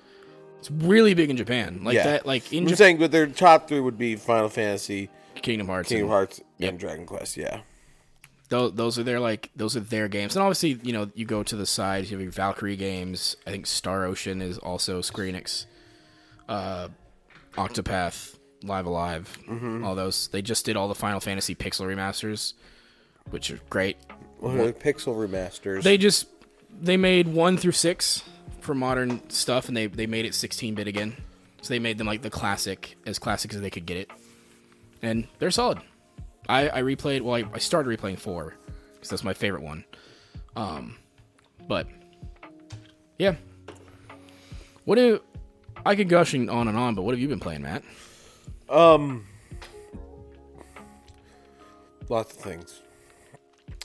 Speaker 2: It's really big in Japan. Like
Speaker 3: yeah,
Speaker 2: that. Like in
Speaker 3: I'm
Speaker 2: Japan,
Speaker 3: saying, but their top three would be Final Fantasy,
Speaker 2: Kingdom Hearts.
Speaker 3: Kingdom
Speaker 2: and-
Speaker 3: Hearts, and Dragon Quest. Yeah,
Speaker 2: Those, those are their like those are their games, and obviously you know you go to the side. You have your Valkyrie games. I think Star Ocean is also Square Enix. Uh, Octopath, Live A Live, all those. They just did all the Final Fantasy pixel remasters, which are great.
Speaker 3: What are the pixel remasters?
Speaker 2: They just they made one through six for modern stuff, and they they made it 16 bit again. So they made them like the classic, as classic as they could get it, and they're solid. I I replayed. Well, I, I started replaying four because that's my favorite one. Um, but yeah, what do I could gushing on and on, but what have you been playing, Matt?
Speaker 3: Um, lots of things.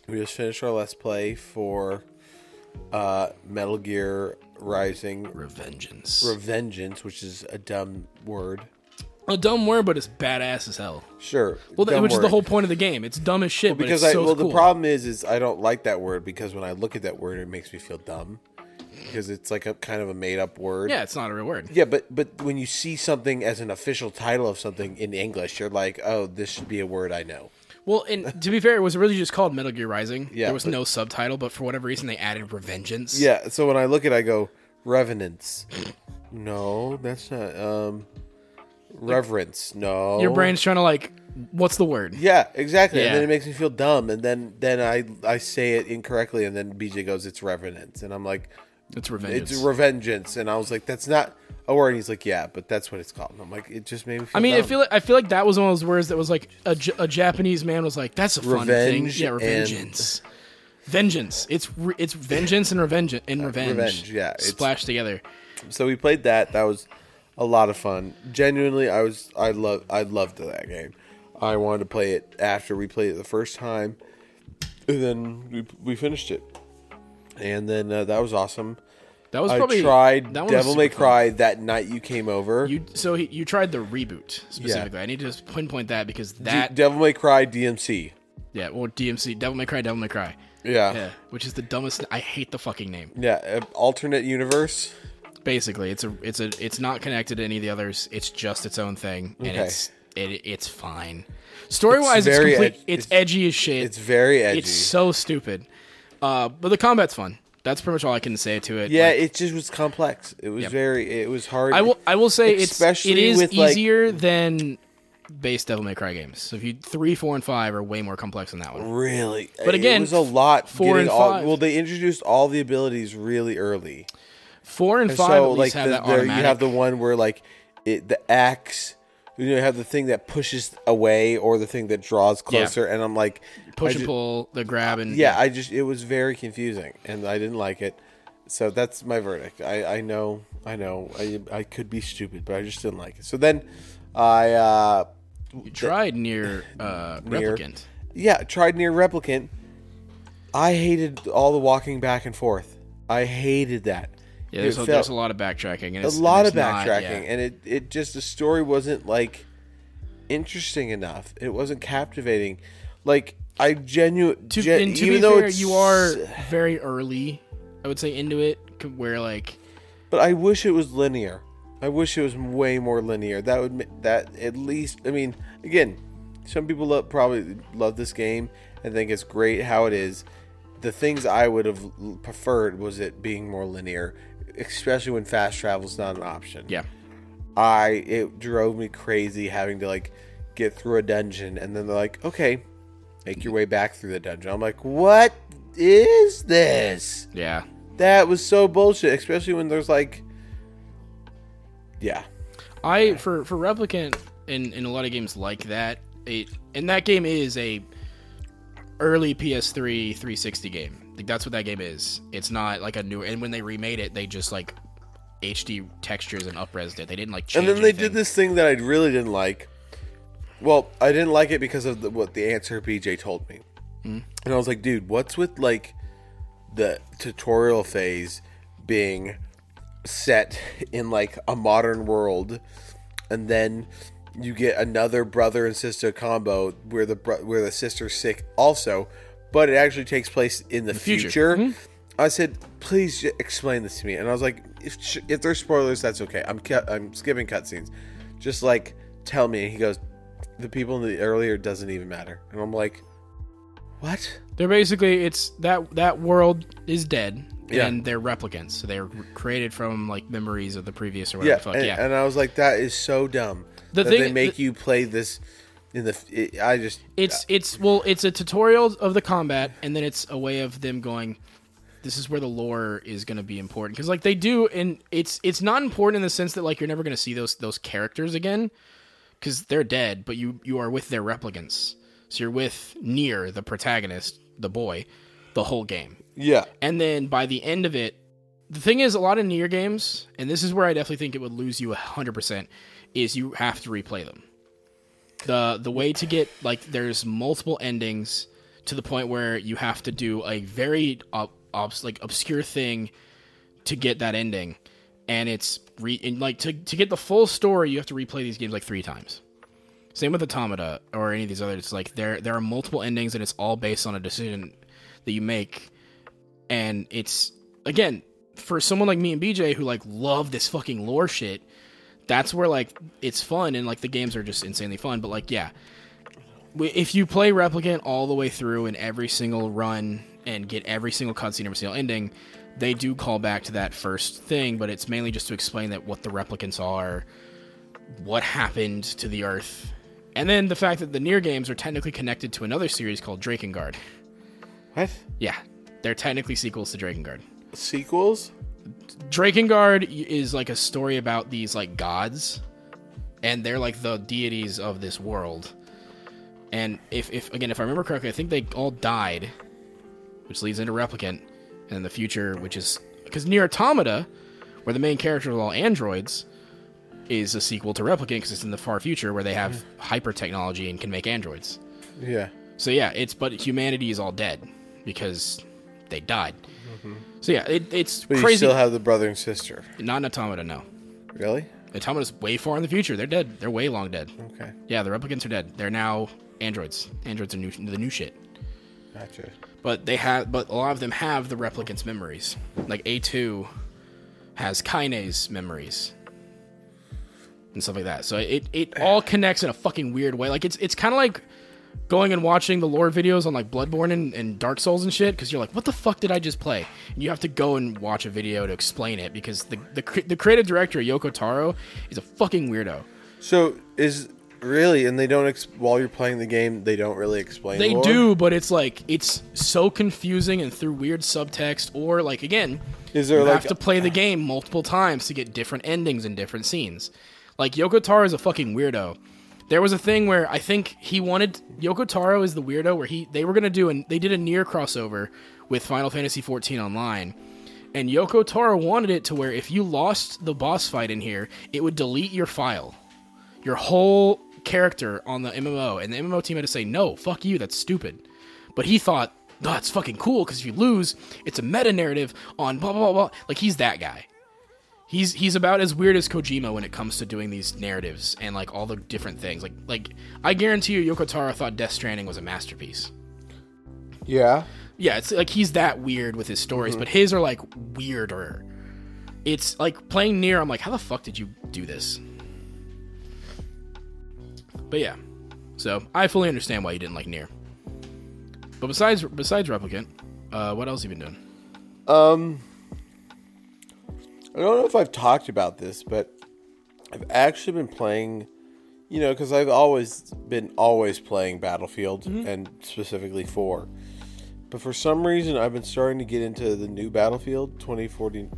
Speaker 3: We just finished our let's play for uh, Metal Gear Rising
Speaker 2: Revengeance.
Speaker 3: Revengeance, which is a dumb word.
Speaker 2: a dumb word, but it's badass as hell.
Speaker 3: Sure,
Speaker 2: Well, th-
Speaker 3: dumb
Speaker 2: which is the whole point of the game. It's dumb as shit,
Speaker 3: because
Speaker 2: but it's
Speaker 3: I
Speaker 2: so
Speaker 3: well
Speaker 2: cool.
Speaker 3: the problem is is I don't like that word because when I look at that word it makes me feel dumb because it's like a kind of a made up word.
Speaker 2: Yeah, it's not a real word.
Speaker 3: Yeah, but but when you see something as an official title of something in English, you're like, oh, this should be a word I know.
Speaker 2: Well, and to be fair, it was really just called Metal Gear Rising.
Speaker 3: Yeah,
Speaker 2: there was
Speaker 3: but-
Speaker 2: no subtitle, but for whatever reason, they added Revengeance.
Speaker 3: Yeah, so when I look at, it, I go revenants. No, that's not. Um, reverence. No,
Speaker 2: your brain's trying to like, what's the word?
Speaker 3: Yeah, exactly. And then it makes me feel dumb, and then then I I say it incorrectly, and then BJ goes, "It's revenants," and I'm like,
Speaker 2: It's revenge.
Speaker 3: "It's revengeance," and I was like, "That's not a word." And he's like, "Yeah, but that's what it's called." And I'm like, "It just made me." feel
Speaker 2: I mean, I feel like I feel like that was one of those words that was like a, J- a Japanese man was like, "That's a fun
Speaker 3: Revenge
Speaker 2: thing." Yeah,
Speaker 3: and-
Speaker 2: Vengeance. It's re- it's vengeance and revenge and uh, revenge.
Speaker 3: revenge, yeah,
Speaker 2: splashed together.
Speaker 3: so we played that. That was a lot of fun. Genuinely, I was I love I loved that game. I wanted to play it after we played it the first time, and then we we finished it, and then uh, that was awesome.
Speaker 2: That was
Speaker 3: I
Speaker 2: probably
Speaker 3: tried
Speaker 2: that
Speaker 3: Devil May
Speaker 2: super fun.
Speaker 3: Cry that night you came over.
Speaker 2: You so he, you tried the reboot specifically. I need to just pinpoint that because
Speaker 3: D-
Speaker 2: that
Speaker 3: Devil May Cry DMC.
Speaker 2: yeah, well DMC Devil May Cry, Devil May Cry.
Speaker 3: Yeah.
Speaker 2: Yeah, which is the dumbest. I hate the fucking name.
Speaker 3: Yeah, uh, alternate universe.
Speaker 2: Basically, it's a it's a it's not connected to any of the others. It's just its own thing, and
Speaker 3: Okay.
Speaker 2: it's it, it's fine. Story wise, it's,
Speaker 3: very
Speaker 2: complete.
Speaker 3: ed-
Speaker 2: it's,
Speaker 3: it's-
Speaker 2: edgy as shit.
Speaker 3: It's very edgy.
Speaker 2: It's so stupid. Uh, but the combat's fun. That's pretty much all I can say to it.
Speaker 3: yeah,
Speaker 2: Like,
Speaker 3: it just was complex. It was
Speaker 2: Yep.
Speaker 3: very. It was hard.
Speaker 2: I will I will say it's
Speaker 3: Especially
Speaker 2: it is
Speaker 3: with, like-
Speaker 2: easier than base Devil May Cry games. So if you three, four, and five are way more complex than that one.
Speaker 3: really.
Speaker 2: But again,
Speaker 3: it was a lot.
Speaker 2: four and
Speaker 3: all,
Speaker 2: five.
Speaker 3: Well, they introduced all the abilities really early.
Speaker 2: Four and
Speaker 3: And
Speaker 2: five
Speaker 3: so,
Speaker 2: at
Speaker 3: like,
Speaker 2: have
Speaker 3: the, you have the one where like it, the axe. You know, have the thing that pushes away, or the thing that draws closer, and I'm like,
Speaker 2: push
Speaker 3: I
Speaker 2: and
Speaker 3: ju-
Speaker 2: pull, the grab and
Speaker 3: yeah, I just it was very confusing, and I didn't like it. So that's my verdict. I, I know, I know, I, I could be stupid, but I just didn't like it. So then, I uh,
Speaker 2: You tried Nier uh,
Speaker 3: Nier.
Speaker 2: replicant.
Speaker 3: yeah tried Nier replicant. I hated all the walking back and forth. I hated that.
Speaker 2: Yeah, there's a, there's a lot of backtracking. And
Speaker 3: a lot of
Speaker 2: it's not-
Speaker 3: backtracking,
Speaker 2: yeah.
Speaker 3: and it it just the story wasn't like interesting enough. It wasn't captivating. Like I genuine,
Speaker 2: to,
Speaker 3: gen,
Speaker 2: to
Speaker 3: even though
Speaker 2: fair,
Speaker 3: it's,
Speaker 2: you are very early. I would say into it, where like
Speaker 3: But I wish it was linear. I wish it was way more linear. That would that at least. I mean, again, some people love, probably love this game and think it's great how it is. The things I would have preferred was it being more linear, especially when fast travel is not an option.
Speaker 2: yeah,
Speaker 3: I it drove me crazy having to like get through a dungeon and then they're like, okay, make your way back through the dungeon. I'm like, what is this?
Speaker 2: yeah.
Speaker 3: That was so bullshit, especially when there's like, yeah,
Speaker 2: I for for replicant in in a lot of games like that. It and that game is a early PS3 360 game. Like that's what that game is. It's not like a new. And when they remade it, they just like HD textures and upresed it. They didn't like. Change
Speaker 3: and then they
Speaker 2: anything.
Speaker 3: did this thing that I really didn't like. Well, I didn't like it because of the, what the answer BJ told me,
Speaker 2: Hmm?
Speaker 3: and I was like, dude, what's with like the tutorial phase being set in like a modern world, and then you get another brother and sister combo where the bro- where the sister's sick also, but it actually takes place in the,
Speaker 2: future.
Speaker 3: future. Mm-hmm. I said, please explain this to me, and I was like, if if there's spoilers, that's okay. I'm cu- I'm skipping cutscenes. Just like tell me. And he goes, the people in the earlier doesn't even matter, and I'm like, What?
Speaker 2: They're basically it's that that world is dead
Speaker 3: Yeah.
Speaker 2: and they're replicants. So they're created from like memories of the previous or
Speaker 3: Yeah,
Speaker 2: whatever the fuck.
Speaker 3: and,
Speaker 2: yeah.
Speaker 3: and I was like, that is so dumb.
Speaker 2: The
Speaker 3: that
Speaker 2: thing-
Speaker 3: they make
Speaker 2: the-
Speaker 3: you play this in the. It, I just
Speaker 2: It's it's well, it's a tutorial of the combat, and then it's a way of them going. This is where the lore is going to be important because, like, they do, and it's it's not important in the sense that like you're never going to see those those characters again because they're dead, but you you are with their replicants. So you're with Nier, the protagonist, the boy, the whole game.
Speaker 3: yeah.
Speaker 2: And then by the end of it, the thing is, a lot of Nier games, and this is where I definitely think it would lose you hundred percent, is you have to replay them. The The way to get like there's multiple endings to the point where you have to do a very ob- obs- like obscure thing to get that ending, and it's re- and like to to get the full story, you have to replay these games like three times. Same with Automata or any of these others. It's like there there are multiple endings, and it's all based on a decision that you make and it's again for someone like me and BJ who like love this fucking lore shit. That's where like it's fun and like the games are just insanely fun. But like yeah, if you play Replicant all the way through in every single run and get every single cutscene, every single ending, they do call back to that first thing. But it's mainly just to explain that what the replicants are, what happened to the Earth, and then the fact that the Nier games are technically connected to another series called Drakengard.
Speaker 3: What
Speaker 2: Yeah, they're technically sequels to Drakengard.
Speaker 3: sequels?
Speaker 2: Drakengard is like a story about these like gods, and they're like the deities of this world. And if, if again, if I remember correctly, I think they all died, which leads into Replicant, and the future, which is because Nier Automata, where the main characters are all androids, is a sequel to Replicant because it's in the far future where they have mm-hmm. hyper technology and can make androids.
Speaker 3: Yeah.
Speaker 2: So yeah, it's but humanity is all dead because they died. So yeah, it, it's
Speaker 3: But you
Speaker 2: crazy.
Speaker 3: still have the brother and sister.
Speaker 2: Not an Automata, no.
Speaker 3: Really?
Speaker 2: Automata's way far in the future. They're dead. They're way long dead.
Speaker 3: Okay.
Speaker 2: Yeah, the replicants are dead. They're now androids. Androids are new, the new shit.
Speaker 3: Gotcha.
Speaker 2: But they have, but a lot of them have the replicants' memories. Like A two has Kainé's memories and stuff like that. So it it all connects in a fucking weird way. Like it's it's kind of like going and watching the lore videos on like Bloodborne and, and Dark Souls and shit because you're like, what the fuck did I just play? And you have to go and watch a video to explain it because the the, the creative director Yoko Taro is a fucking weirdo.
Speaker 3: So is really, and they don't ex- while you're playing the game, they don't really explain.
Speaker 2: They
Speaker 3: lore?
Speaker 2: do, but it's like it's so confusing and through weird subtext, or like again,
Speaker 3: Is there
Speaker 2: you
Speaker 3: like
Speaker 2: have to play the game multiple times to get different endings and different scenes. Like Yoko Taro is a fucking weirdo. There was a thing where I think he wanted Yoko Taro is the weirdo where he they were gonna do and they did a Nier crossover with Final Fantasy XIV Online. And Yoko Taro wanted it to where if you lost the boss fight in here, it would delete your file your whole character on the MMO, and the MMO team had to say, no, fuck you, that's stupid. But he thought, that's fucking cool, because if you lose, it's a meta narrative on blah, blah, blah, blah. Like, he's that guy. He's he's about as weird as Kojima when it comes to doing these narratives and like all the different things. Like like I guarantee you, Yoko Taro thought Death Stranding was a masterpiece.
Speaker 3: Yeah.
Speaker 2: Yeah, it's like he's that weird with his stories, but his are like weirder. It's like playing Nier. I'm like, how the fuck did you do this? But yeah, so I fully understand why you didn't like Nier. But besides besides replicant, uh, what else have you been doing?
Speaker 3: Um, I don't know if I've talked about this, but I've actually been playing. You know, because I've always been always playing Battlefield and specifically four. But for some reason, I've been starting to get into the new Battlefield 2042.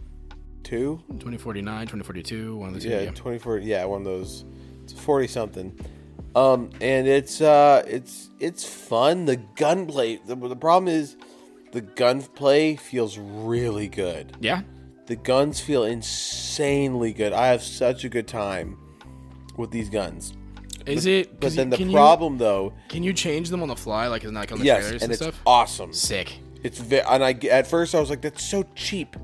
Speaker 2: 2049, 2042, one of those.
Speaker 3: Yeah,
Speaker 2: Yeah,
Speaker 3: 24. Yeah, one of those. It's 40 something. Um, and it's uh, it's it's fun. The gunplay. The, the problem is, the gunplay feels really good.
Speaker 2: yeah.
Speaker 3: The guns feel insanely good. I have such a good time with these guns.
Speaker 2: Is it?
Speaker 3: But then the
Speaker 2: can
Speaker 3: problem, though,
Speaker 2: can you change them on the fly, like in like on the
Speaker 3: yes,
Speaker 2: trailers
Speaker 3: and
Speaker 2: and
Speaker 3: it's
Speaker 2: stuff?
Speaker 3: awesome.
Speaker 2: Sick.
Speaker 3: It's ve- and I at first I was like, that's so cheap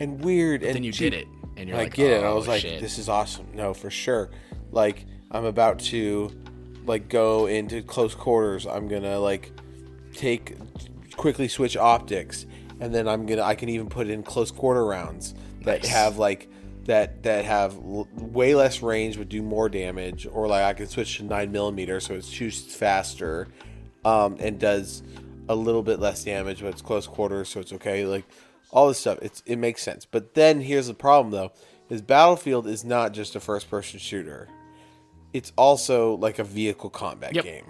Speaker 3: and weird. And
Speaker 2: Then you
Speaker 3: cheap.
Speaker 2: did it, and you're
Speaker 3: I
Speaker 2: like,
Speaker 3: get it. I
Speaker 2: "Oh,
Speaker 3: was like, this is awesome. No, for sure. Like, I'm about to, like, go into close quarters. I'm gonna like take quickly switch optics, and then I'm gonna I can even put in close quarter rounds that
Speaker 2: Nice.
Speaker 3: have like that that have l- way less range but do more damage, or like I can switch to nine millimeter so it shoots faster, um, and does a little bit less damage, but it's close quarters, so it's okay. Like all this stuff, it's it makes sense. But then here's the problem though: is Battlefield is not just a first-person shooter; it's also like a vehicle combat
Speaker 2: Yep.
Speaker 3: game.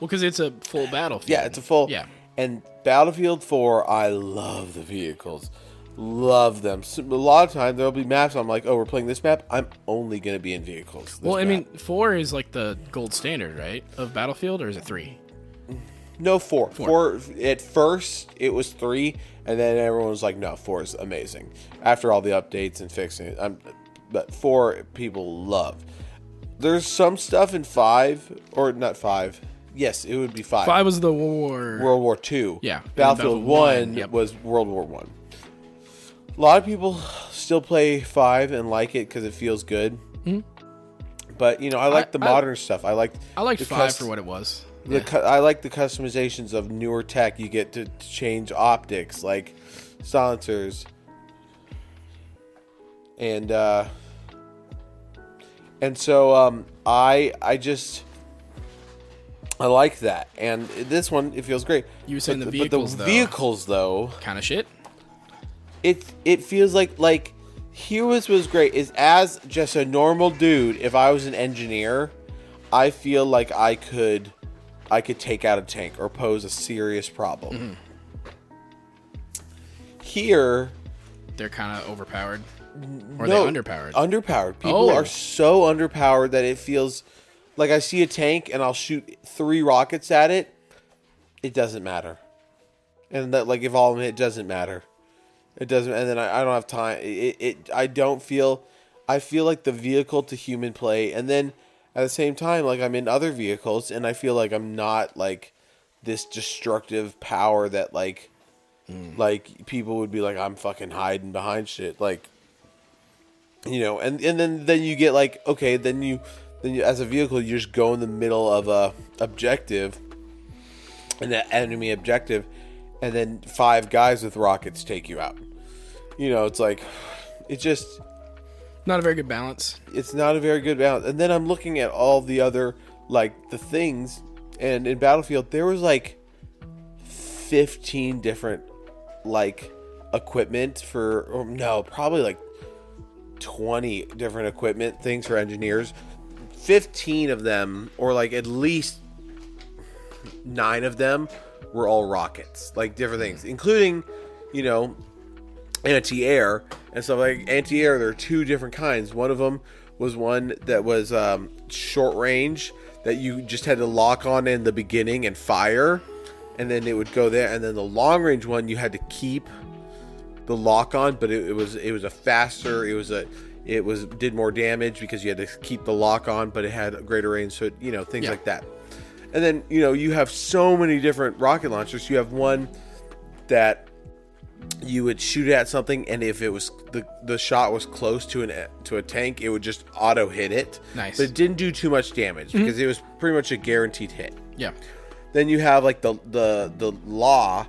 Speaker 2: Well, because it's a full battlefield.
Speaker 3: Yeah, it's a full.
Speaker 2: Yeah.
Speaker 3: And Battlefield 4, I love the vehicles. Love them. So, a lot of times there'll be maps. I'm like, oh, we're playing this map. I'm only gonna be in vehicles.
Speaker 2: Well, I
Speaker 3: map.
Speaker 2: mean, four is like the gold standard, right, of Battlefield, or is it three?
Speaker 3: no four. Four. At first, it was three, and then everyone was like, no, four is amazing. After all the updates and fixing it, I'm, but four people love. There's some stuff in five, or not five. Yes, it would be five.
Speaker 2: Five was the war.
Speaker 3: World War Two.
Speaker 2: Yeah,
Speaker 3: Battlefield
Speaker 2: Battlefield
Speaker 3: One
Speaker 2: yep.
Speaker 3: was World War One. A lot of people still play Five and like it because it feels good. But you know, I like the
Speaker 2: Mm-hmm. I-
Speaker 3: modern stuff. I like.
Speaker 2: I liked five
Speaker 3: cus-
Speaker 2: for what it was.
Speaker 3: The cu- I like the customizations of newer tech. You get to change optics, like silencers, and uh, and so um, I I just I like that. And this one it feels great.
Speaker 2: You were saying
Speaker 3: But
Speaker 2: the
Speaker 3: but
Speaker 2: vehicles,
Speaker 3: the
Speaker 2: though.
Speaker 3: vehicles though
Speaker 2: Kind of shit.
Speaker 3: it it feels like like here was was great is as just a normal dude if i was an engineer i feel like i could i could take out a tank or pose a serious problem mm-hmm. here
Speaker 2: They're kind of overpowered, or
Speaker 3: no,
Speaker 2: they underpowered.
Speaker 3: underpowered people
Speaker 2: Oh.
Speaker 3: are so underpowered that it feels like i see a tank and i'll shoot three rockets at it it doesn't matter. And that like if all of them hit it doesn't matter. It doesn't and then i, I don't have time. It, it i don't feel i feel like the vehicle to human play and then at the same time like i'm in other vehicles and i feel like i'm not like this destructive power that like mm. like people would be like i'm fucking hiding behind shit like you know and and then then you get like okay then you then you, as a vehicle you just go in the middle of a objective that enemy objective and then five guys with rockets take you out you know it's like it just
Speaker 2: Not a very good balance.
Speaker 3: it's not a very good balance and then i'm looking at all the other like the things and in battlefield there was like 15 different like equipment for or no probably like 20 different equipment things for engineers 15 of them or like at least nine of them were all rockets. Like different things. Including you know anti-air and stuff. Like anti-air there are two different kinds. One of them was one that was um, short range that you just had to lock on in the beginning and fire and then it would go there. And then the long range one you had to keep the lock on but it, it was it was a faster it was a it was did more damage because you had to keep the lock on but it had a greater range so it, you know things
Speaker 2: Yeah.
Speaker 3: like that and then you know you have so many different rocket launchers you have one that you would shoot at something and if it was the the shot was close to an to a tank it would just auto hit it
Speaker 2: Nice.
Speaker 3: but it didn't do too much damage mm-hmm. because it was pretty much a guaranteed hit
Speaker 2: Yeah.
Speaker 3: then you have like the the the law,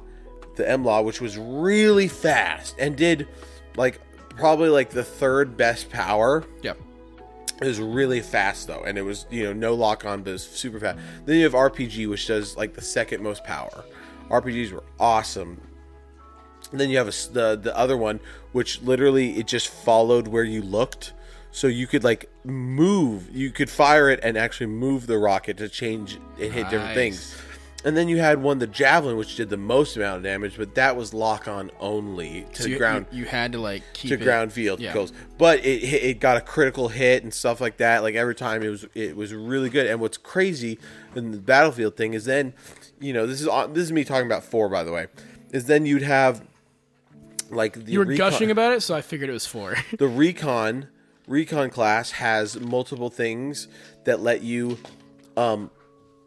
Speaker 3: the M law, which was really fast and did like probably like the third best power.
Speaker 2: Yeah.
Speaker 3: It was really fast though, and it was you know no lock on, but it was super fast. Then you have RPG, which does like the second most power. RPGs were awesome. And then you have a the the other one, which literally it just followed where you looked, so you could like move. You could fire it and actually move the rocket to change and hit different things. And then you had one, the javelin, which did the most amount of damage, but that was lock on only to
Speaker 2: So you,
Speaker 3: ground
Speaker 2: you, you had to like keep
Speaker 3: to
Speaker 2: it-
Speaker 3: ground field
Speaker 2: yeah.
Speaker 3: kills. But it it got a critical hit and stuff like that. Like every time it was it was really good. And what's crazy in the battlefield thing is then, you know, this is this is me talking about four by the way, is then you'd have like the
Speaker 2: You were
Speaker 3: recon-
Speaker 2: gushing about it, so I figured it was four.
Speaker 3: the recon recon class has multiple things that let you um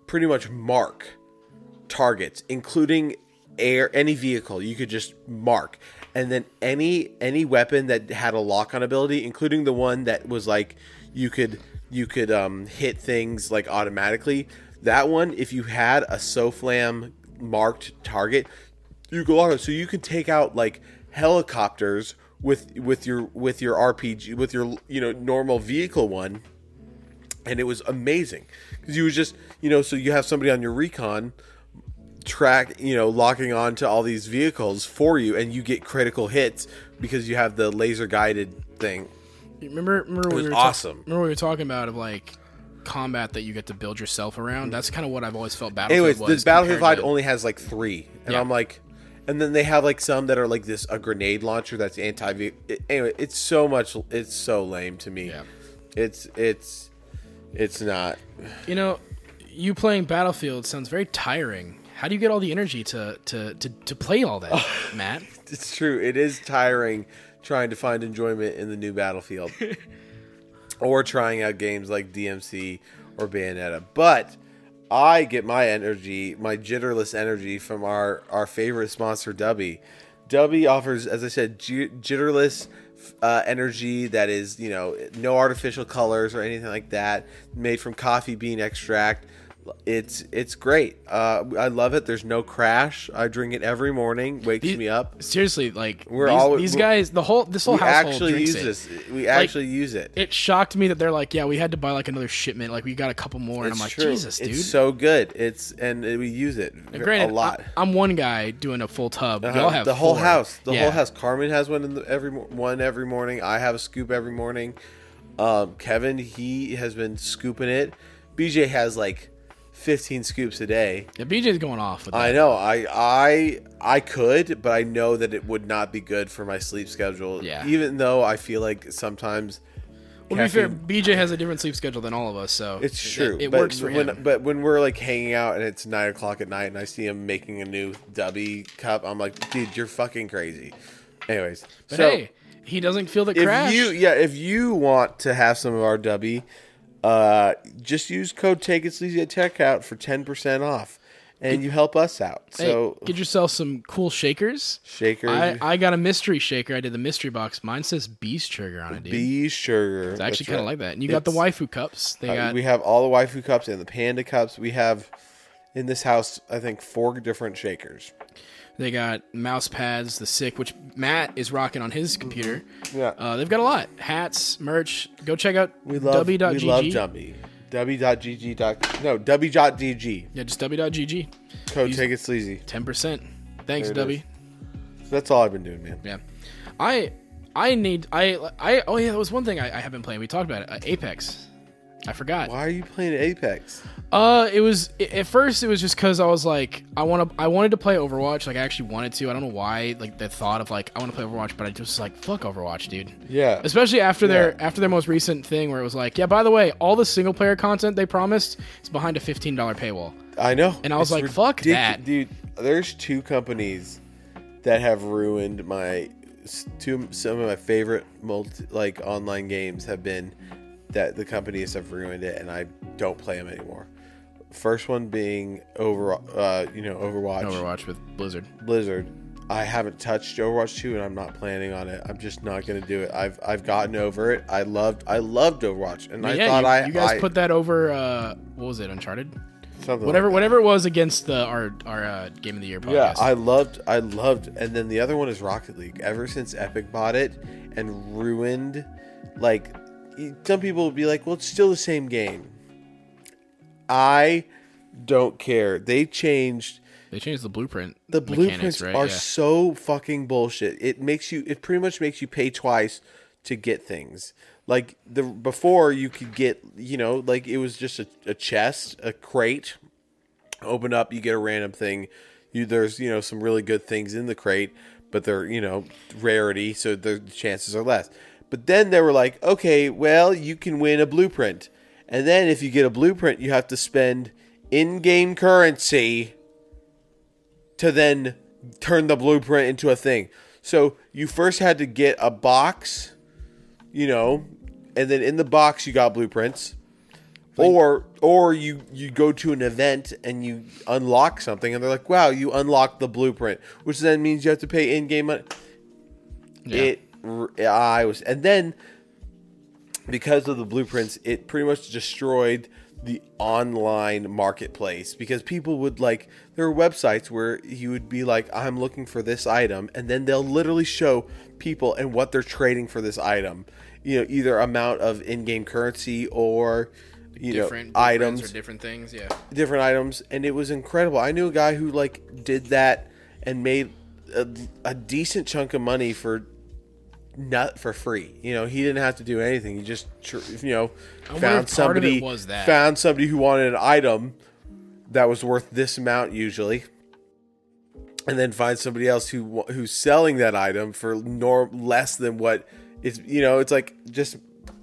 Speaker 3: pretty much mark targets including air any vehicle you could just mark. And then any any weapon that had a lock on ability including the one that was like you could you could um hit things like automatically. That one if you had a soflam marked target you go on so you can take out like helicopters with with your with your RPG with your you know normal vehicle one. And it was amazing. Because you was just you know so you have somebody on your recon track, you know, locking on to all these vehicles for you, and you get critical hits because you have the laser guided thing.
Speaker 2: Remember, remember when
Speaker 3: was
Speaker 2: we were
Speaker 3: awesome.
Speaker 2: remember we were talking about of like combat that you get to build yourself around. That's kind of what I've always felt Battlefield
Speaker 3: Anyways,
Speaker 2: was.
Speaker 3: this Battlefield
Speaker 2: compared
Speaker 3: 5
Speaker 2: to-
Speaker 3: only has like three, and
Speaker 2: Yeah.
Speaker 3: I'm like, and then they have like some that are like this a grenade launcher that's anti. It, anyway, it's so much. It's so lame to me.
Speaker 2: Yeah.
Speaker 3: It's it's it's not.
Speaker 2: You know, you playing Battlefield sounds very tiring. How do you get all the energy to to to, to play all that, Matt?
Speaker 3: It's true. It is tiring trying to find enjoyment in the new Battlefield, or trying out games like DMC or Bayonetta. But I get my energy, my jitterless energy, from our our favorite sponsor, Dubby. Dubby offers, as I said, jitterless uh, energy that is, you know, no artificial colors or anything like that. Made from coffee bean extract. It's it's great. Uh, I love it. There's no crash. I drink it every morning. Wakes
Speaker 2: These-
Speaker 3: me up.
Speaker 2: Seriously, like
Speaker 3: We're
Speaker 2: these,
Speaker 3: always-
Speaker 2: these guys, the whole this whole
Speaker 3: We
Speaker 2: household
Speaker 3: actually
Speaker 2: drinks
Speaker 3: use
Speaker 2: it.
Speaker 3: this. We actually use it.
Speaker 2: It shocked me that they're like, yeah, we had to buy like another shipment. Like we got a couple more, and I'm like,
Speaker 3: true.
Speaker 2: Jesus, dude.
Speaker 3: It's so good. It's and we use it
Speaker 2: And granted,
Speaker 3: a lot.
Speaker 2: I, am one guy doing a full tub.
Speaker 3: Uh-huh.
Speaker 2: Y'all have
Speaker 3: the whole
Speaker 2: four.
Speaker 3: house. The
Speaker 2: Yeah.
Speaker 3: whole house. Carmen has one in the, every one every morning. I have a scoop every morning. Um, Kevin he has been scooping it. BJ has like 15 scoops a day.
Speaker 2: Yeah, BJ's going off with that.
Speaker 3: I know. I I I could, but I know that it would not be good for my sleep schedule.
Speaker 2: Yeah.
Speaker 3: Even though I feel like sometimes
Speaker 2: well, to be fair, BJ has a different sleep schedule than all of us, so
Speaker 3: It's true.
Speaker 2: It,
Speaker 3: but
Speaker 2: works for
Speaker 3: when,
Speaker 2: him.
Speaker 3: But when we're like hanging out and it's nine o'clock at night and I see him making a new Dubby cup, I'm like, dude, you're fucking crazy. Anyways,
Speaker 2: But
Speaker 3: so
Speaker 2: hey, he doesn't feel the
Speaker 3: if
Speaker 2: crash.
Speaker 3: you yeah, if you want to have some of our Dubby, uh, just use code Take It Sleazy at checkout for ten percent off, and you help us out.
Speaker 2: Hey,
Speaker 3: So
Speaker 2: get yourself some cool shakers.
Speaker 3: shakers,
Speaker 2: I, I got a mystery shaker. I did the mystery box. Mine says Beast Trigger on it, dude.
Speaker 3: bee sugar.
Speaker 2: it's actually kind of like that. And you got the waifu cups. They
Speaker 3: Uh,
Speaker 2: got
Speaker 3: we have all the waifu cups and the panda cups. We have in this house, I think, four different shakers.
Speaker 2: They got mouse pads. The sick, which Matt is rocking on his computer.
Speaker 3: Yeah.
Speaker 2: Uh, they've got a lot. Hats, merch. Go check out
Speaker 3: We love
Speaker 2: w.gg.
Speaker 3: we love Jumpy. W.gg. No, W.gg.
Speaker 2: Yeah, just w.gg.
Speaker 3: Code
Speaker 2: Use-
Speaker 3: Take It Sleazy.
Speaker 2: Ten percent. Thanks,
Speaker 3: There
Speaker 2: W.
Speaker 3: So that's all I've been doing, man.
Speaker 2: Yeah, I I need I I oh yeah, that was one thing I, I have been playing. We talked about it. Uh, Apex. I forgot.
Speaker 3: Why are you playing Apex?
Speaker 2: Uh, it was at first it was just because I was like I want to I wanted to play Overwatch. Like I actually wanted to. I don't know why. Like the thought of like I want to play Overwatch, but I just like fuck Overwatch, dude.
Speaker 3: Yeah.
Speaker 2: Especially after their after their most recent thing where it was like, yeah, by the way, all the single player content they promised is behind a fifteen dollar paywall.
Speaker 3: I know.
Speaker 2: And I was like, fuck that.
Speaker 3: Dude, there's two companies that have ruined my two some of my favorite multi, like online games have been that the companies have ruined it and I don't play them anymore. First one being over uh you know Overwatch,
Speaker 2: Overwatch with Blizzard.
Speaker 3: Blizzard. I haven't touched Overwatch 2 and I'm not planning on it. I'm just not going to do it. I've I've gotten over it. I loved I loved Overwatch and I
Speaker 2: yeah,
Speaker 3: thought
Speaker 2: you,
Speaker 3: I
Speaker 2: you guys
Speaker 3: I,
Speaker 2: put that over. Uh, what was it? Uncharted.
Speaker 3: something
Speaker 2: Whatever,
Speaker 3: like
Speaker 2: whatever it was against the our our uh, game of the year podcast.
Speaker 3: Yeah, I loved, I loved, and then the other one is Rocket League. Ever since Epic bought it and ruined, like, some people will be like, "Well, it's still the same game." I don't care. They changed
Speaker 2: they changed the blueprint.
Speaker 3: the
Speaker 2: mechanics,
Speaker 3: blueprints
Speaker 2: right?
Speaker 3: are
Speaker 2: Yeah.
Speaker 3: so fucking bullshit. It makes you. It pretty much makes you pay twice to get things. Like the before, you could get you know like it was just a, a chest, a crate. Open up, you get a random thing. You there's you know some really good things in the crate, but they're you know rarity, so the chances are less. But then they were like, okay, well you can win a blueprint, and then if you get a blueprint, you have to spend in-game currency to then turn the blueprint into a thing. So you first had to get a box, you know, and then in the box you got blueprints. Or or you you go to an event and you unlock something and they're like, "Wow, you unlocked the blueprint," which then means you have to pay in-game money.
Speaker 2: Yeah.
Speaker 3: It Uh, I was and then because of the blueprints, it pretty much destroyed the online marketplace because people would like there are websites where you would be like I'm looking for this item and then they'll literally show people and what they're trading for this item. You know, either amount of in-game currency or you
Speaker 2: different
Speaker 3: know items
Speaker 2: or different things. Yeah.
Speaker 3: different items and it was incredible i knew a guy who like did that and made a, a decent chunk of money for not for free you know he didn't have to do anything he just you know found
Speaker 2: if part of it
Speaker 3: somebody
Speaker 2: was that.
Speaker 3: found somebody who wanted an item that was worth this amount usually and then find somebody else who who's selling that item for nor less than what it's you know it's like just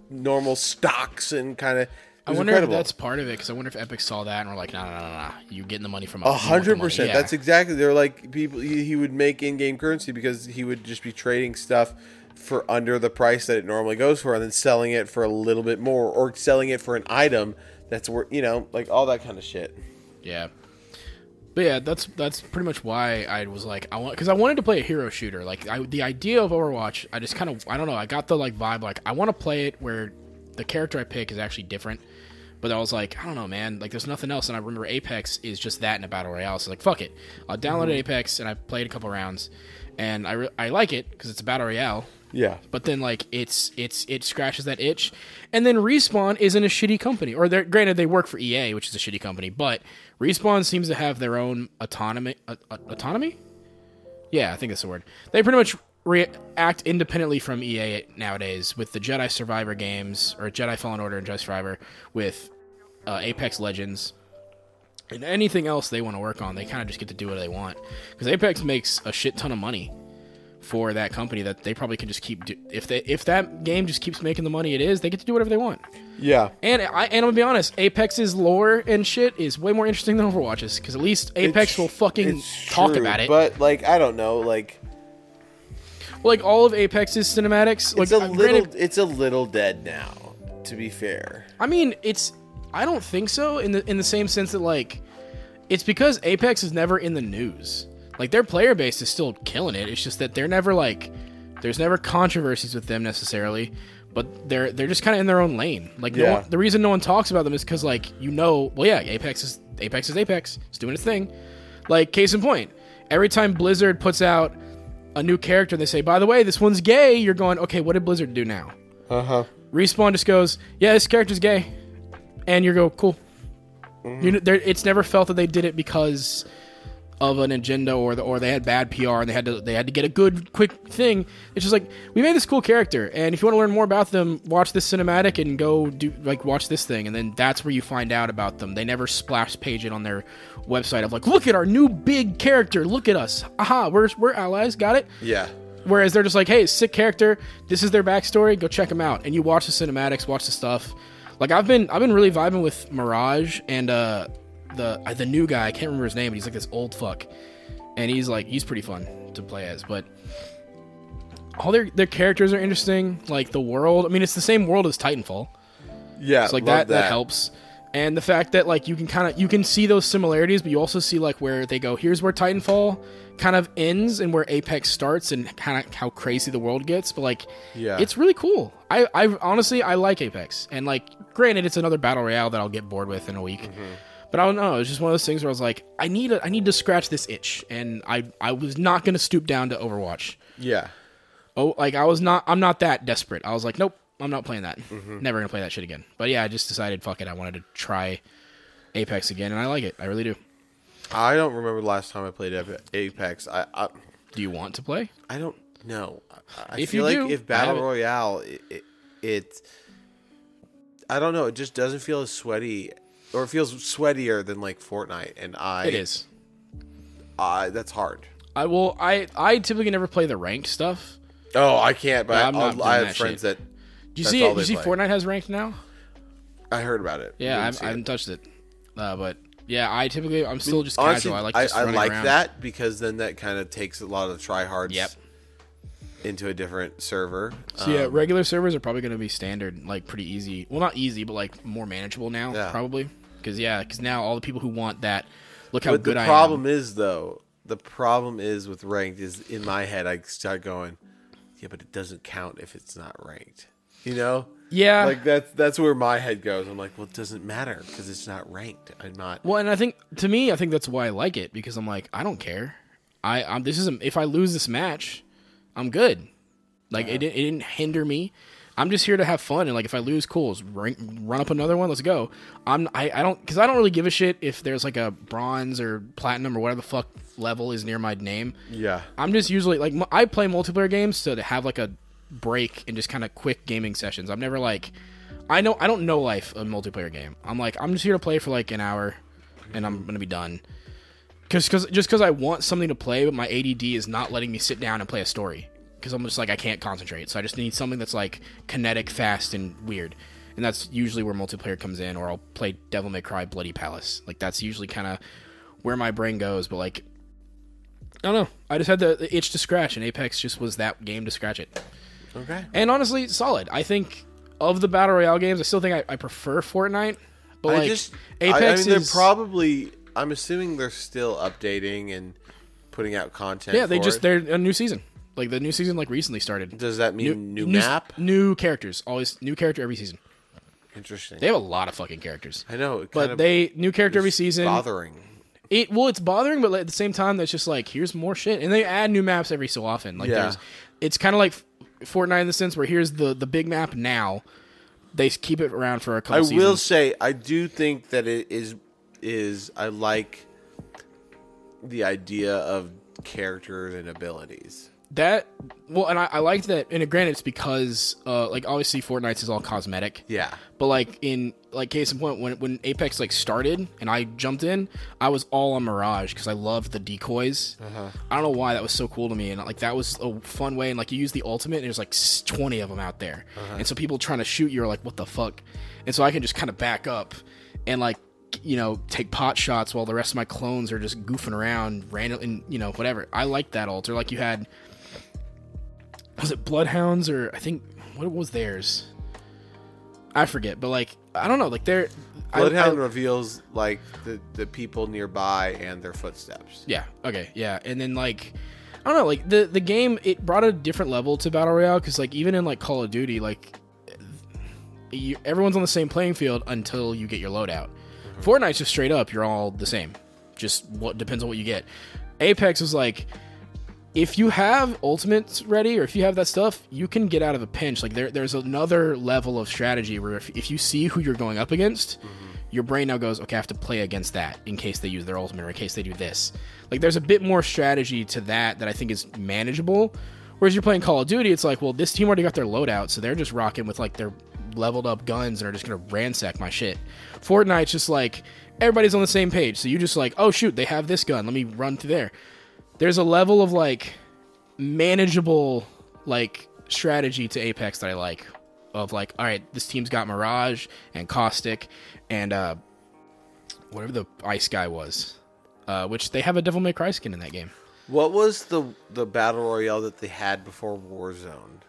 Speaker 3: normal stocks and kind of
Speaker 2: I wonder if that's part of it because I wonder if Epic saw that and were like, no, no, no, no, you're getting the money from.
Speaker 3: A
Speaker 2: You want the
Speaker 3: hundred
Speaker 2: money."
Speaker 3: percent. That's exactly. They're like people. He, he would make in-game currency because he would just be trading stuff for under the price that it normally goes for, and then selling it for a little bit more, or selling it for an item that's worth. You know, like all that kind of shit.
Speaker 2: Yeah. But yeah, that's that's pretty much why I was like I want because I wanted to play a hero shooter. Like I, the idea of Overwatch, I just kind of I don't know. I got the like vibe like I want to play it where the character I pick is actually different. But I was like, I don't know, man. Like, there's nothing else. And I remember Apex is just that in a battle royale. So like, fuck it. I downloaded mm-hmm. Apex and I played a couple rounds, and I re- I like it because it's a battle royale.
Speaker 3: Yeah.
Speaker 2: But then like it's it's it scratches that itch, and then Respawn isn't a shitty company. Or they're granted they work for EA, which is a shitty company, but Respawn seems to have their own autonomy. Uh, autonomy? Yeah, I think that's the word. They pretty much react independently from EA nowadays with the Jedi Survivor games or Jedi Fallen Order and Jedi Survivor with uh, Apex Legends. And anything else they want to work on, they kind of just get to do what they want. Because Apex makes a shit ton of money for that company that they probably can just keep do- if they if that game just keeps making the money it is they get to do whatever they want
Speaker 3: Yeah.
Speaker 2: and I and I'm gonna be honest Apex's lore and shit is way more interesting than Overwatch's because at least Apex
Speaker 3: It's-
Speaker 2: will fucking talk
Speaker 3: true,
Speaker 2: about it
Speaker 3: But like, I don't know. Like,
Speaker 2: like all of Apex's cinematics like
Speaker 3: it's a little.
Speaker 2: granted,
Speaker 3: It's a little dead now. To be fair.
Speaker 2: I mean it's I don't think so in the in the same sense that like it's because Apex is never in the news like their player base is still killing it. It's just that they're never like there's never controversies with them necessarily but they're they're just kind of in their own lane. Like no one, the reason no one talks about them is because like you know well yeah apex is apex is apex. It's doing its thing. Like case in point every time blizzard puts out a new character and they say by the way this one's gay. You're going okay what did blizzard do now?
Speaker 3: Uh huh.
Speaker 2: respawn just goes yeah this character's gay. And you go cool. You know, it's never felt that they did it because of an agenda or the, or they had bad PR and they had to they had to get a good quick thing. It's just like we made this cool character, and if you want to learn more about them, watch this cinematic and go do like watch this thing, and then that's where you find out about them. They never splash page it on their website of like, look at our new big character, look at us, aha, we're we're allies, got it.
Speaker 3: Yeah.
Speaker 2: Whereas they're just like, hey, sick character. This is their backstory. Go check them out. And you watch the cinematics, watch the stuff. Like I've been, I've been really vibing with Mirage and uh, the uh, the new guy. I can't remember his name, but he's like this old fuck, and he's like he's pretty fun to play as. But all their their characters are interesting. Like the world. I mean, it's the same world as Titanfall.
Speaker 3: Yeah.
Speaker 2: So like
Speaker 3: love
Speaker 2: that, that helps. And the fact that like you can kind of you can see those similarities, but you also see like where they go. Here's where Titanfall kind of ends and where Apex starts, and kind of how crazy the world gets. But like,
Speaker 3: Yeah.
Speaker 2: it's really cool. I I honestly I like Apex, and like granted, it's another battle royale that I'll get bored with in a week.
Speaker 3: Mm-hmm.
Speaker 2: But I don't know. It's just one of those things where I was like, I need a, I need to scratch this itch, and I I was not gonna stoop down to Overwatch.
Speaker 3: Yeah.
Speaker 2: Oh, like I was not. I'm not that desperate. I was like, nope, I'm not playing that.
Speaker 3: Mm-hmm.
Speaker 2: Never gonna play that shit again. But yeah, I just decided, fuck it. I wanted to try Apex again, and I like it. I really do.
Speaker 3: I don't remember the last time I played Apex. I I,
Speaker 2: Do you want to play?
Speaker 3: I don't know. I, I
Speaker 2: If
Speaker 3: feel
Speaker 2: you
Speaker 3: like
Speaker 2: do,
Speaker 3: if battle royale, it, it, it, I don't know. It just doesn't feel as sweaty, or it feels sweatier than like Fortnite. And I,
Speaker 2: It is.
Speaker 3: I that's hard.
Speaker 2: I will. I I typically never play the ranked stuff.
Speaker 3: Oh, I can't. But
Speaker 2: Yeah,
Speaker 3: I,
Speaker 2: I'm not
Speaker 3: I'll-
Speaker 2: doing
Speaker 3: I have
Speaker 2: that
Speaker 3: friends
Speaker 2: shit.
Speaker 3: that
Speaker 2: Do you see it? You see
Speaker 3: play.
Speaker 2: Fortnite has ranked now?
Speaker 3: I heard about it.
Speaker 2: Yeah, I haven't touched it. Uh, but yeah, I typically I'm still just
Speaker 3: Honestly,
Speaker 2: casual. I like
Speaker 3: I, I like
Speaker 2: around.
Speaker 3: that because then that kind of takes a lot of the tryhards
Speaker 2: Yep.
Speaker 3: into a different server.
Speaker 2: So yeah,
Speaker 3: Um,
Speaker 2: regular servers are probably going to be standard, like pretty easy. Well, not easy, but like more manageable now,
Speaker 3: Yeah.
Speaker 2: probably. Because yeah, because now all the people who want that, look how
Speaker 3: but
Speaker 2: good
Speaker 3: the
Speaker 2: I am.
Speaker 3: The problem is though, the problem is with ranked is in my head I start going, yeah, but it doesn't count if it's not ranked. You know?
Speaker 2: Yeah.
Speaker 3: Like that's that's where my head goes. I'm like, well, it doesn't matter because it's not ranked. I'm not.
Speaker 2: Well, and I think to me, I think that's why I like it because I'm like, I don't care. I I'm, this is a, if I lose this match, I'm good. Like it, it didn't hinder me. I'm just here to have fun and like if I lose, cool. Run, run up another one. Let's go. I'm I, I don't because I don't really give a shit if there's like a bronze or platinum or whatever the fuck level is near my name.
Speaker 3: Yeah.
Speaker 2: I'm just usually like m- I play multiplayer games so to have like a break and just kind of quick gaming sessions. I'm never like I know I don't know life a multiplayer game. I'm like I'm just here to play for like an hour and I'm gonna be done. Cause, cause just because I want something to play, but my ADD is not letting me sit down and play a story. Because I'm just like I can't concentrate, so I just need something that's like kinetic, fast, and weird. And that's usually where multiplayer comes in, or I'll play Devil May Cry Bloody Palace. Like that's usually kind of where my brain goes. But like, I don't know. I just had the, the itch to scratch, and Apex just was that game to scratch it.
Speaker 3: Okay.
Speaker 2: And honestly, solid. I think of the battle royale games, I still think I, I prefer Fortnite. But like
Speaker 3: just
Speaker 2: Apex
Speaker 3: I, I mean, they're
Speaker 2: is
Speaker 3: probably. I'm assuming they're still updating and putting out content.
Speaker 2: yeah. They just
Speaker 3: it.
Speaker 2: they're a new season. Like the new season, like recently started.
Speaker 3: Does that mean new,
Speaker 2: new,
Speaker 3: map?
Speaker 2: new characters. Always new character every season.
Speaker 3: Interesting.
Speaker 2: They have a lot of fucking characters.
Speaker 3: I know,
Speaker 2: But they new character every season.
Speaker 3: bothering.
Speaker 2: It well, it's bothering, but at the same time, that's just like here's more shit, and they add new maps every so often. Like
Speaker 3: Yeah.
Speaker 2: there's, it's kind of like Fortnite in the sense where here's the the big map now. They keep it around for a couple.
Speaker 3: I
Speaker 2: seasons.
Speaker 3: will say, I do think that it is is I like the idea of characters and abilities.
Speaker 2: That well, and I, I liked that. And granted, it's because uh, like obviously Fortnite's is all cosmetic.
Speaker 3: Yeah.
Speaker 2: But like in like case in point, when when Apex like started and I jumped in, I was all on Mirage because I loved the decoys. I don't know why that was so cool to me, and like that was a fun way. And like you use the ultimate, and there's like twenty of them out there, and so people trying to shoot you are like, what the fuck? And so I can just kind of back up and like you know take pot shots while the rest of my clones are just goofing around random and you know whatever. I like that alter. Like you had was it Bloodhounds or I think what was theirs? I forget, but like I don't know, like they're
Speaker 3: Bloodhound
Speaker 2: I-
Speaker 3: reveals like the the people nearby and their footsteps.
Speaker 2: yeah, okay, yeah, and then like I don't know, like the the game it brought a different level to battle royale because like even in like Call of Duty, like you, everyone's on the same playing field until you get your loadout. Mm-hmm. Fortnite's just straight up, you're all the same. Just what depends on what you get. Apex is like if you have ultimates ready or if you have that stuff, you can get out of a pinch. Like there, there's another level of strategy where if, if you see who you're going up against, mm-hmm. your brain now goes, okay, I have to play against that in case they use their ultimate or in case they do this. Like there's a bit more strategy to that that I think is manageable. Whereas you're playing Call of Duty, it's like, well, this team already got their loadout, so they're just rocking with like their leveled up guns and are just gonna ransack my shit. Fortnite's just like everybody's on the same page, so you just like, oh shoot, they have this gun, let me run through there there's a level of like manageable like strategy to Apex that I like. Of like, all right, this team's got Mirage and Caustic and uh whatever the ice guy was. Uh, which they have a Devil May Cry skin in that game.
Speaker 3: What was the the battle royale that they had before Warzone?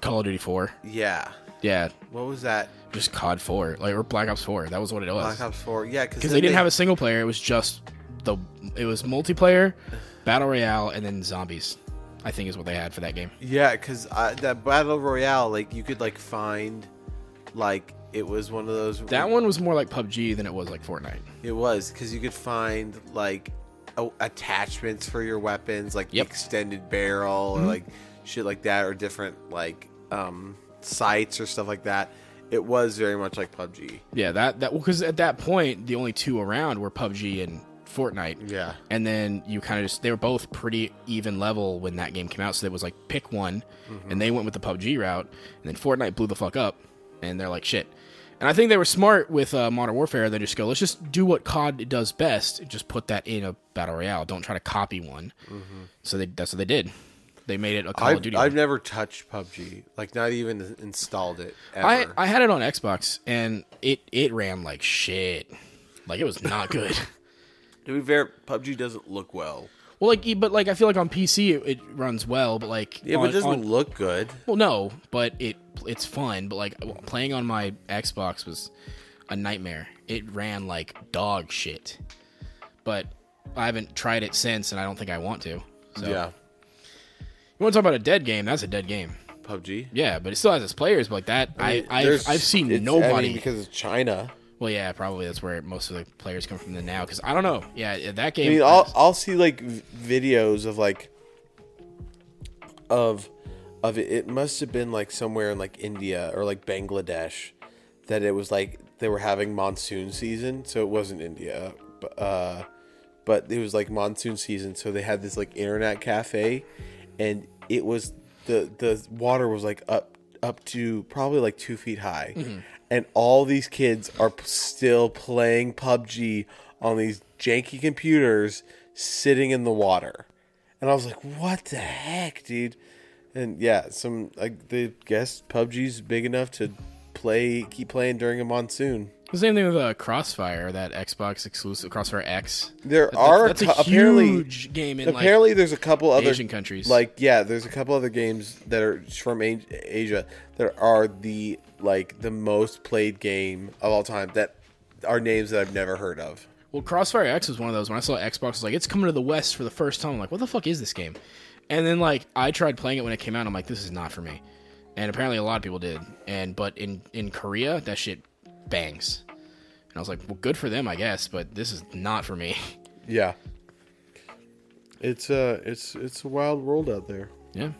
Speaker 2: Call of Duty 4.
Speaker 3: Yeah.
Speaker 2: Yeah,
Speaker 3: What was that?
Speaker 2: just COD 4, like or Black Ops 4. That was what it was.
Speaker 3: Black Ops Four. Yeah,
Speaker 2: Because they didn't have a single player. It was just the it was multiplayer, battle royale, and then zombies. I think is what they had for that game.
Speaker 3: Yeah, because that battle royale, like you could like find, like it was one of those.
Speaker 2: That one was more like PUBG than it was like Fortnite.
Speaker 3: It was because you could find like a- attachments for your weapons, like
Speaker 2: Yep.
Speaker 3: extended barrel or like shit like that, or different like um sights or stuff like that. It was very much like PUBG.
Speaker 2: Yeah, that that because at that point the only two around were PUBG and Fortnite.
Speaker 3: Yeah.
Speaker 2: And then you kind of just they were both pretty even level when that game came out, so it was like pick one, and they went with the PUBG route, and then Fortnite blew the fuck up, and they're like shit. And I think they were smart with uh, Modern Warfare. They just go, let's just do what COD does best, just put that in a battle royale. Don't try to copy one. So they, that's what they did. They made it a Call
Speaker 3: I've,
Speaker 2: Duty.
Speaker 3: I've
Speaker 2: one.
Speaker 3: never touched PUBG, like not even installed it. Ever.
Speaker 2: I I had it on Xbox, and it it ran like shit. Like it was not good.
Speaker 3: to be fair, PUBG doesn't look well.
Speaker 2: Well, like, but like, I feel like on PC it, it runs well, but like,
Speaker 3: Yeah,
Speaker 2: on,
Speaker 3: but it doesn't
Speaker 2: on-
Speaker 3: look good.
Speaker 2: well, no, but it it's fun. But like, playing on my Xbox was a nightmare. It ran like dog shit. But I haven't tried it since, and I don't think I want to. So,
Speaker 3: Yeah,
Speaker 2: you want to talk about a dead game? That's a dead game.
Speaker 3: PUBG.
Speaker 2: Yeah, but it still has its players. But like that, I, I I've, I've seen nobody.
Speaker 3: I mean, because it's China.
Speaker 2: Well, yeah, probably that's where most of the players come from the now. Because I don't know. Yeah, that game.
Speaker 3: I mean, I'll I'll see like videos of like of of it. It must have been like somewhere in like India or like Bangladesh that it was like they were having monsoon season, so it wasn't India, but uh, but it was like monsoon season, so they had this like internet cafe, and it was the the water was like up up to probably like two feet high, and all these kids are still playing PUBG on these janky computers sitting in the water, and I was like, what the heck, dude? And yeah, some like they guess PUBG's big enough to play keep playing during a monsoon.
Speaker 2: The same thing with uh, Crossfire, that Xbox exclusive Crossfire X.
Speaker 3: There
Speaker 2: That-
Speaker 3: are
Speaker 2: that's a
Speaker 3: apparently
Speaker 2: huge game in
Speaker 3: apparently there's a couple other
Speaker 2: Asian countries.
Speaker 3: Like yeah, there's a couple other games that are from A- Asia that are the like the most played game of all time that are names that I've never heard of.
Speaker 2: Well, Crossfire X was one of those. When I saw Xbox, I was like, it's coming to the West for the first time. I'm like, what the fuck is this game? And then like I tried playing it when it came out. I'm like, this is not for me. And apparently a lot of people did. And but in in Korea, that shit bangs. And I was like, well, good for them, I guess. But this is not for me.
Speaker 3: Yeah. It's uh it's it's a wild world out there.
Speaker 2: yeah.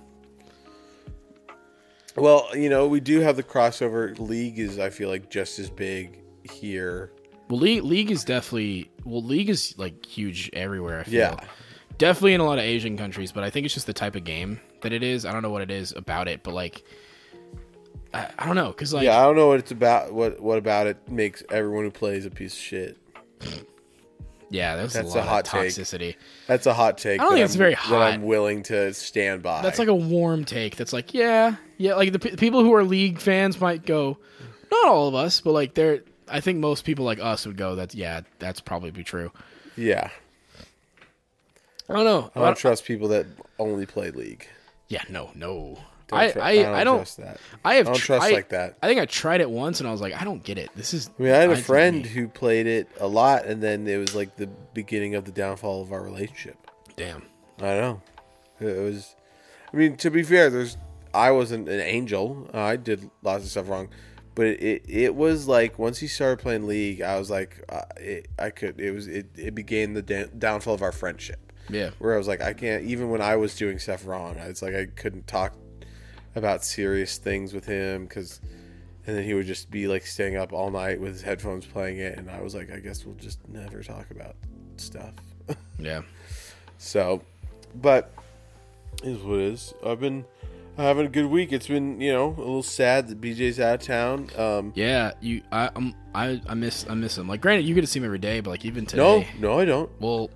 Speaker 3: Well, you know, we do have the crossover league is I feel like just as big here.
Speaker 2: Well, League League is definitely well, League is like huge everywhere. I feel.
Speaker 3: Yeah.
Speaker 2: Definitely in a lot of Asian countries, but I think it's just the type of game that it is. I don't know what it is about it, but like, I, I don't know, because like,
Speaker 3: yeah, I don't know what it's about what what about it makes everyone who plays a piece of shit.
Speaker 2: yeah, there's
Speaker 3: That's
Speaker 2: a
Speaker 3: a hot
Speaker 2: of
Speaker 3: take.
Speaker 2: toxicity.
Speaker 3: That's a hot take.
Speaker 2: I don't
Speaker 3: that
Speaker 2: think it's
Speaker 3: I'm-
Speaker 2: very
Speaker 3: That
Speaker 2: hot.
Speaker 3: I'm willing to stand by.
Speaker 2: That's like a warm take. That's like, yeah, yeah. Like the pe- people who are league fans might go, not all of us, but like they're. I think most people like us would go. That yeah, that's probably be true.
Speaker 3: yeah.
Speaker 2: I don't know.
Speaker 3: I don't trust people that only play League.
Speaker 2: yeah, no, no.
Speaker 3: Don't
Speaker 2: I,
Speaker 3: tru-
Speaker 2: I, I don't.
Speaker 3: trust that.
Speaker 2: I have
Speaker 3: I don't
Speaker 2: tr-
Speaker 3: trust
Speaker 2: I-
Speaker 3: like that.
Speaker 2: I think I tried it once and I was like, I don't get it. This is.
Speaker 3: I mean, I had a friend who played it a lot, and then it was like the beginning of the downfall of our relationship.
Speaker 2: Damn.
Speaker 3: I know. It was. I mean, to be fair, there's. I wasn't an angel. Uh, I did lots of stuff wrong, but it, it, it was like once he started playing League, I was like, uh, it, I could. It was. It, it began the da- downfall of our friendship.
Speaker 2: Yeah.
Speaker 3: Where I was like, I can't. Even when I was doing stuff wrong, it's like, I couldn't talk about serious things with him because. And then he would just be like staying up all night with his headphones playing it, and I was like, I guess we'll just never talk about stuff.
Speaker 2: Yeah.
Speaker 3: So, but is what it is. I've been having a good week. It's been you know a little sad that BJ's out of town. Um,
Speaker 2: Yeah. You. I. I'm. I. I miss. I miss him. Like, granted, you get to see him every day, but like even today.
Speaker 3: no, no I don't.
Speaker 2: Well,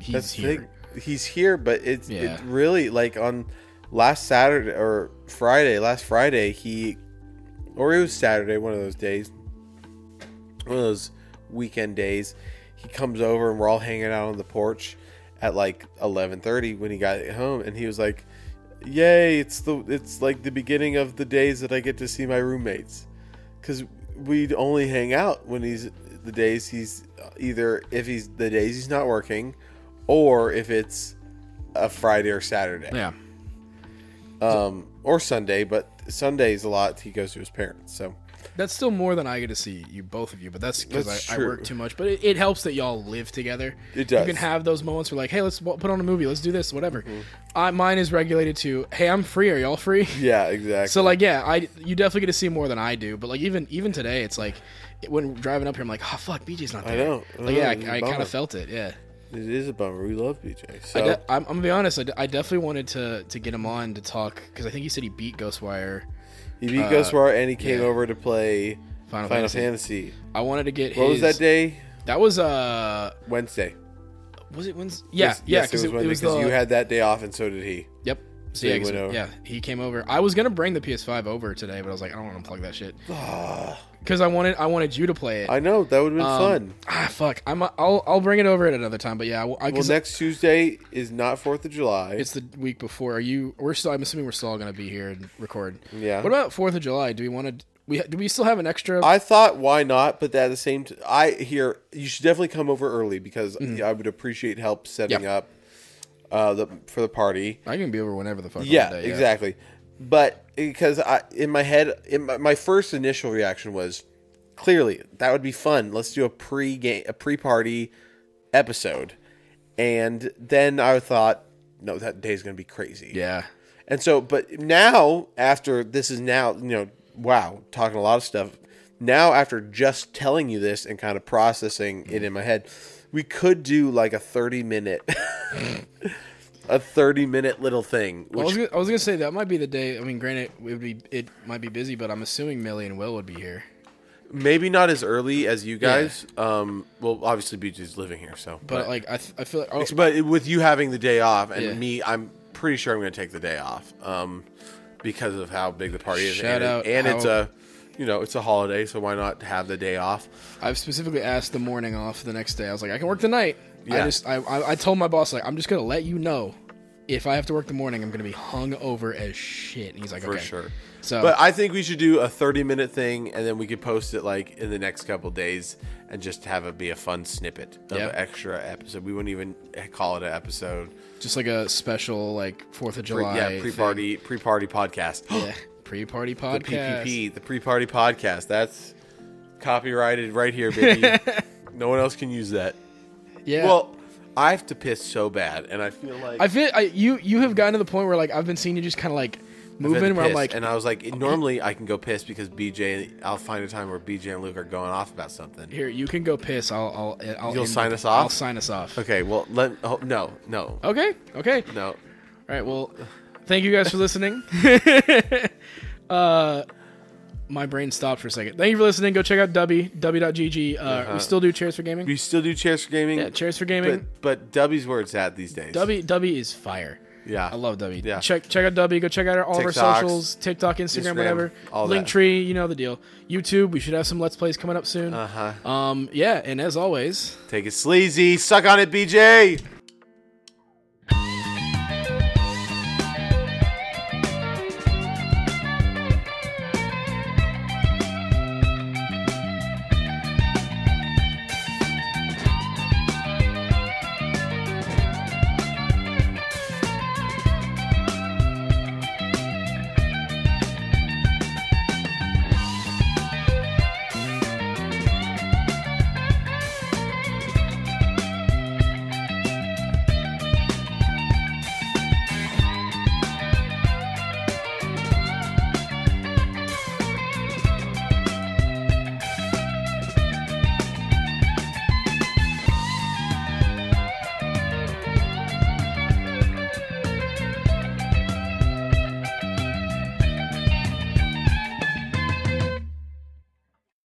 Speaker 2: he's
Speaker 3: That's
Speaker 2: here.
Speaker 3: He's here, but it's
Speaker 2: Yeah.
Speaker 3: it really like on last Saturday or Friday. Last Friday, he or it was Saturday, one of those days, one of those weekend days. He comes over and we're all hanging out on the porch at like eleven thirty when he got home, and he was like, "Yay! It's the it's like the beginning of the days that I get to see my roommates." Because we'd only hang out when he's the days he's either if he's the days he's not working, or if it's a Friday or Saturday,
Speaker 2: Yeah.
Speaker 3: um, or Sunday. But Sundays a lot he goes to his parents. So
Speaker 2: That's still more than I get to see you, both of you. But that's because I, I work too much. But it, it helps that y'all live together.
Speaker 3: It does.
Speaker 2: You can have those moments where like, hey, let's put on a movie. Let's do this, whatever.
Speaker 3: Mm-hmm.
Speaker 2: I, mine is regulated to, hey, I'm free. Are y'all free?
Speaker 3: yeah, exactly.
Speaker 2: So like, yeah, I you definitely get to see more than I do. But like, even even today, it's like when driving up here, I'm like, oh fuck, BJ's not
Speaker 3: I
Speaker 2: there.
Speaker 3: know. I
Speaker 2: Like, yeah,
Speaker 3: a
Speaker 2: I, I kind of felt it. Yeah.
Speaker 3: It is a bummer. We love BJ. So
Speaker 2: I de- I'm, I'm gonna be honest. I, de- I definitely wanted to to get him on to talk because I think he said he beat Ghostwire.
Speaker 3: he beat Ghostwire and he came
Speaker 2: uh, yeah.
Speaker 3: over to play
Speaker 2: Final,
Speaker 3: Final
Speaker 2: Fantasy.
Speaker 3: Fantasy.
Speaker 2: I wanted to get
Speaker 3: What
Speaker 2: his.
Speaker 3: was that day?
Speaker 2: That was uh,
Speaker 3: Wednesday.
Speaker 2: was it Wednesday? Yeah,
Speaker 3: Yes,
Speaker 2: yeah, because
Speaker 3: it
Speaker 2: it, it was
Speaker 3: because
Speaker 2: the,
Speaker 3: you had that day off and so did he.
Speaker 2: Yep. So
Speaker 3: So
Speaker 2: yeah,
Speaker 3: he
Speaker 2: yeah, he came over. I was gonna bring the PS5 over today, but I was like, I don't want to plug that shit because I wanted I wanted you to play it.
Speaker 3: I know that would have been
Speaker 2: Um,
Speaker 3: fun.
Speaker 2: Ah, fuck. I'm I'll I'll bring it over at another time. But yeah, I, I,
Speaker 3: Well, next Tuesday is not Fourth of July.
Speaker 2: it's the week before. Are you? We're still. I'm assuming we're still all gonna be here and record.
Speaker 3: Yeah.
Speaker 2: What about Fourth of July? Do we want to? We do we still have an extra?
Speaker 3: I thought why not, but at the same time, I hear you should definitely come over early because I would appreciate help setting
Speaker 2: Mm-hmm.
Speaker 3: Up uh, the for the party.
Speaker 2: I can be over whenever the fuck.
Speaker 3: Yeah,
Speaker 2: want to,
Speaker 3: exactly. But because I in my head, in my, my first initial reaction was clearly that would be fun. Let's do a pre game, a pre party episode, and then I thought, no, that day's gonna be crazy.
Speaker 2: Yeah.
Speaker 3: And so, but now after this is now, you know, wow, talking a lot of stuff. Now after just telling you this and kind of processing it in my head, we could do like a 30 minute a 30 minute little thing
Speaker 2: I was, gonna, I was gonna say that might be the day. I mean, granted, it would be it might be busy, but I'm assuming Millie and Will would be here.
Speaker 3: maybe not as early as you guys um well obviously BJ's living here so
Speaker 2: But like, I, th- I feel like oh,
Speaker 3: but with you having the day off and
Speaker 2: Yeah.
Speaker 3: me i'm pretty sure i'm going to take the day off um because of how big the party is
Speaker 2: Shout
Speaker 3: and,
Speaker 2: out
Speaker 3: and it's a you know it's a holiday so why not have the day off
Speaker 2: I've specifically asked the morning off the next day. I was like, I can work the night. I just I, I I told my boss like I'm just gonna let you know if I have to work the morning, I'm gonna be hung over as shit. And he's like,
Speaker 3: for
Speaker 2: okay.
Speaker 3: sure
Speaker 2: So,
Speaker 3: but i think we should do a 30 minute thing and then we could post it like in the next couple days and just have it be a fun snippet of
Speaker 2: Yeah.
Speaker 3: an extra episode we wouldn't even call it an episode
Speaker 2: just like a special like Fourth of
Speaker 3: Pre-
Speaker 2: July.
Speaker 3: yeah pre-party pre-party podcast
Speaker 2: Yeah, pre-party
Speaker 3: the
Speaker 2: podcast.
Speaker 3: PPP, the pre-party podcast. That's copyrighted right here, baby. no one else can use that.
Speaker 2: Yeah.
Speaker 3: Well, I have to piss so bad, and I feel like
Speaker 2: I feel I, you you have gotten to the point where like I've been seeing you just kind of like moving where I'm like,
Speaker 3: and I was like, normally I can go piss because BJ. I'll find a time where BJ and Luke are going off about something.
Speaker 2: here you can go piss. I'll I'll, I'll
Speaker 3: You'll
Speaker 2: end
Speaker 3: sign
Speaker 2: the-
Speaker 3: us off?
Speaker 2: I'll sign us off.
Speaker 3: Okay, well, let oh, no, no,
Speaker 2: Okay. Okay.
Speaker 3: no.
Speaker 2: All right. Well, thank you guys for listening. uh, my brain stopped for a second. Thank you for listening. Go check out W W.gg. Uh, We still do Chairs for Gaming.
Speaker 3: We still do Chairs for Gaming.
Speaker 2: Yeah, Chairs for Gaming.
Speaker 3: but but W's where it's at these days.
Speaker 2: W W is fire.
Speaker 3: yeah,
Speaker 2: I love W.
Speaker 3: Yeah.
Speaker 2: Check check out W. Go check out our, all of our socials, TikTok, Instagram,
Speaker 3: Instagram,
Speaker 2: whatever. Linktree, you know the deal. YouTube. We should have some Let's Plays coming up soon.
Speaker 3: Uh huh.
Speaker 2: Um, yeah, and as always,
Speaker 3: Take it sleazy. Suck on it, BJ.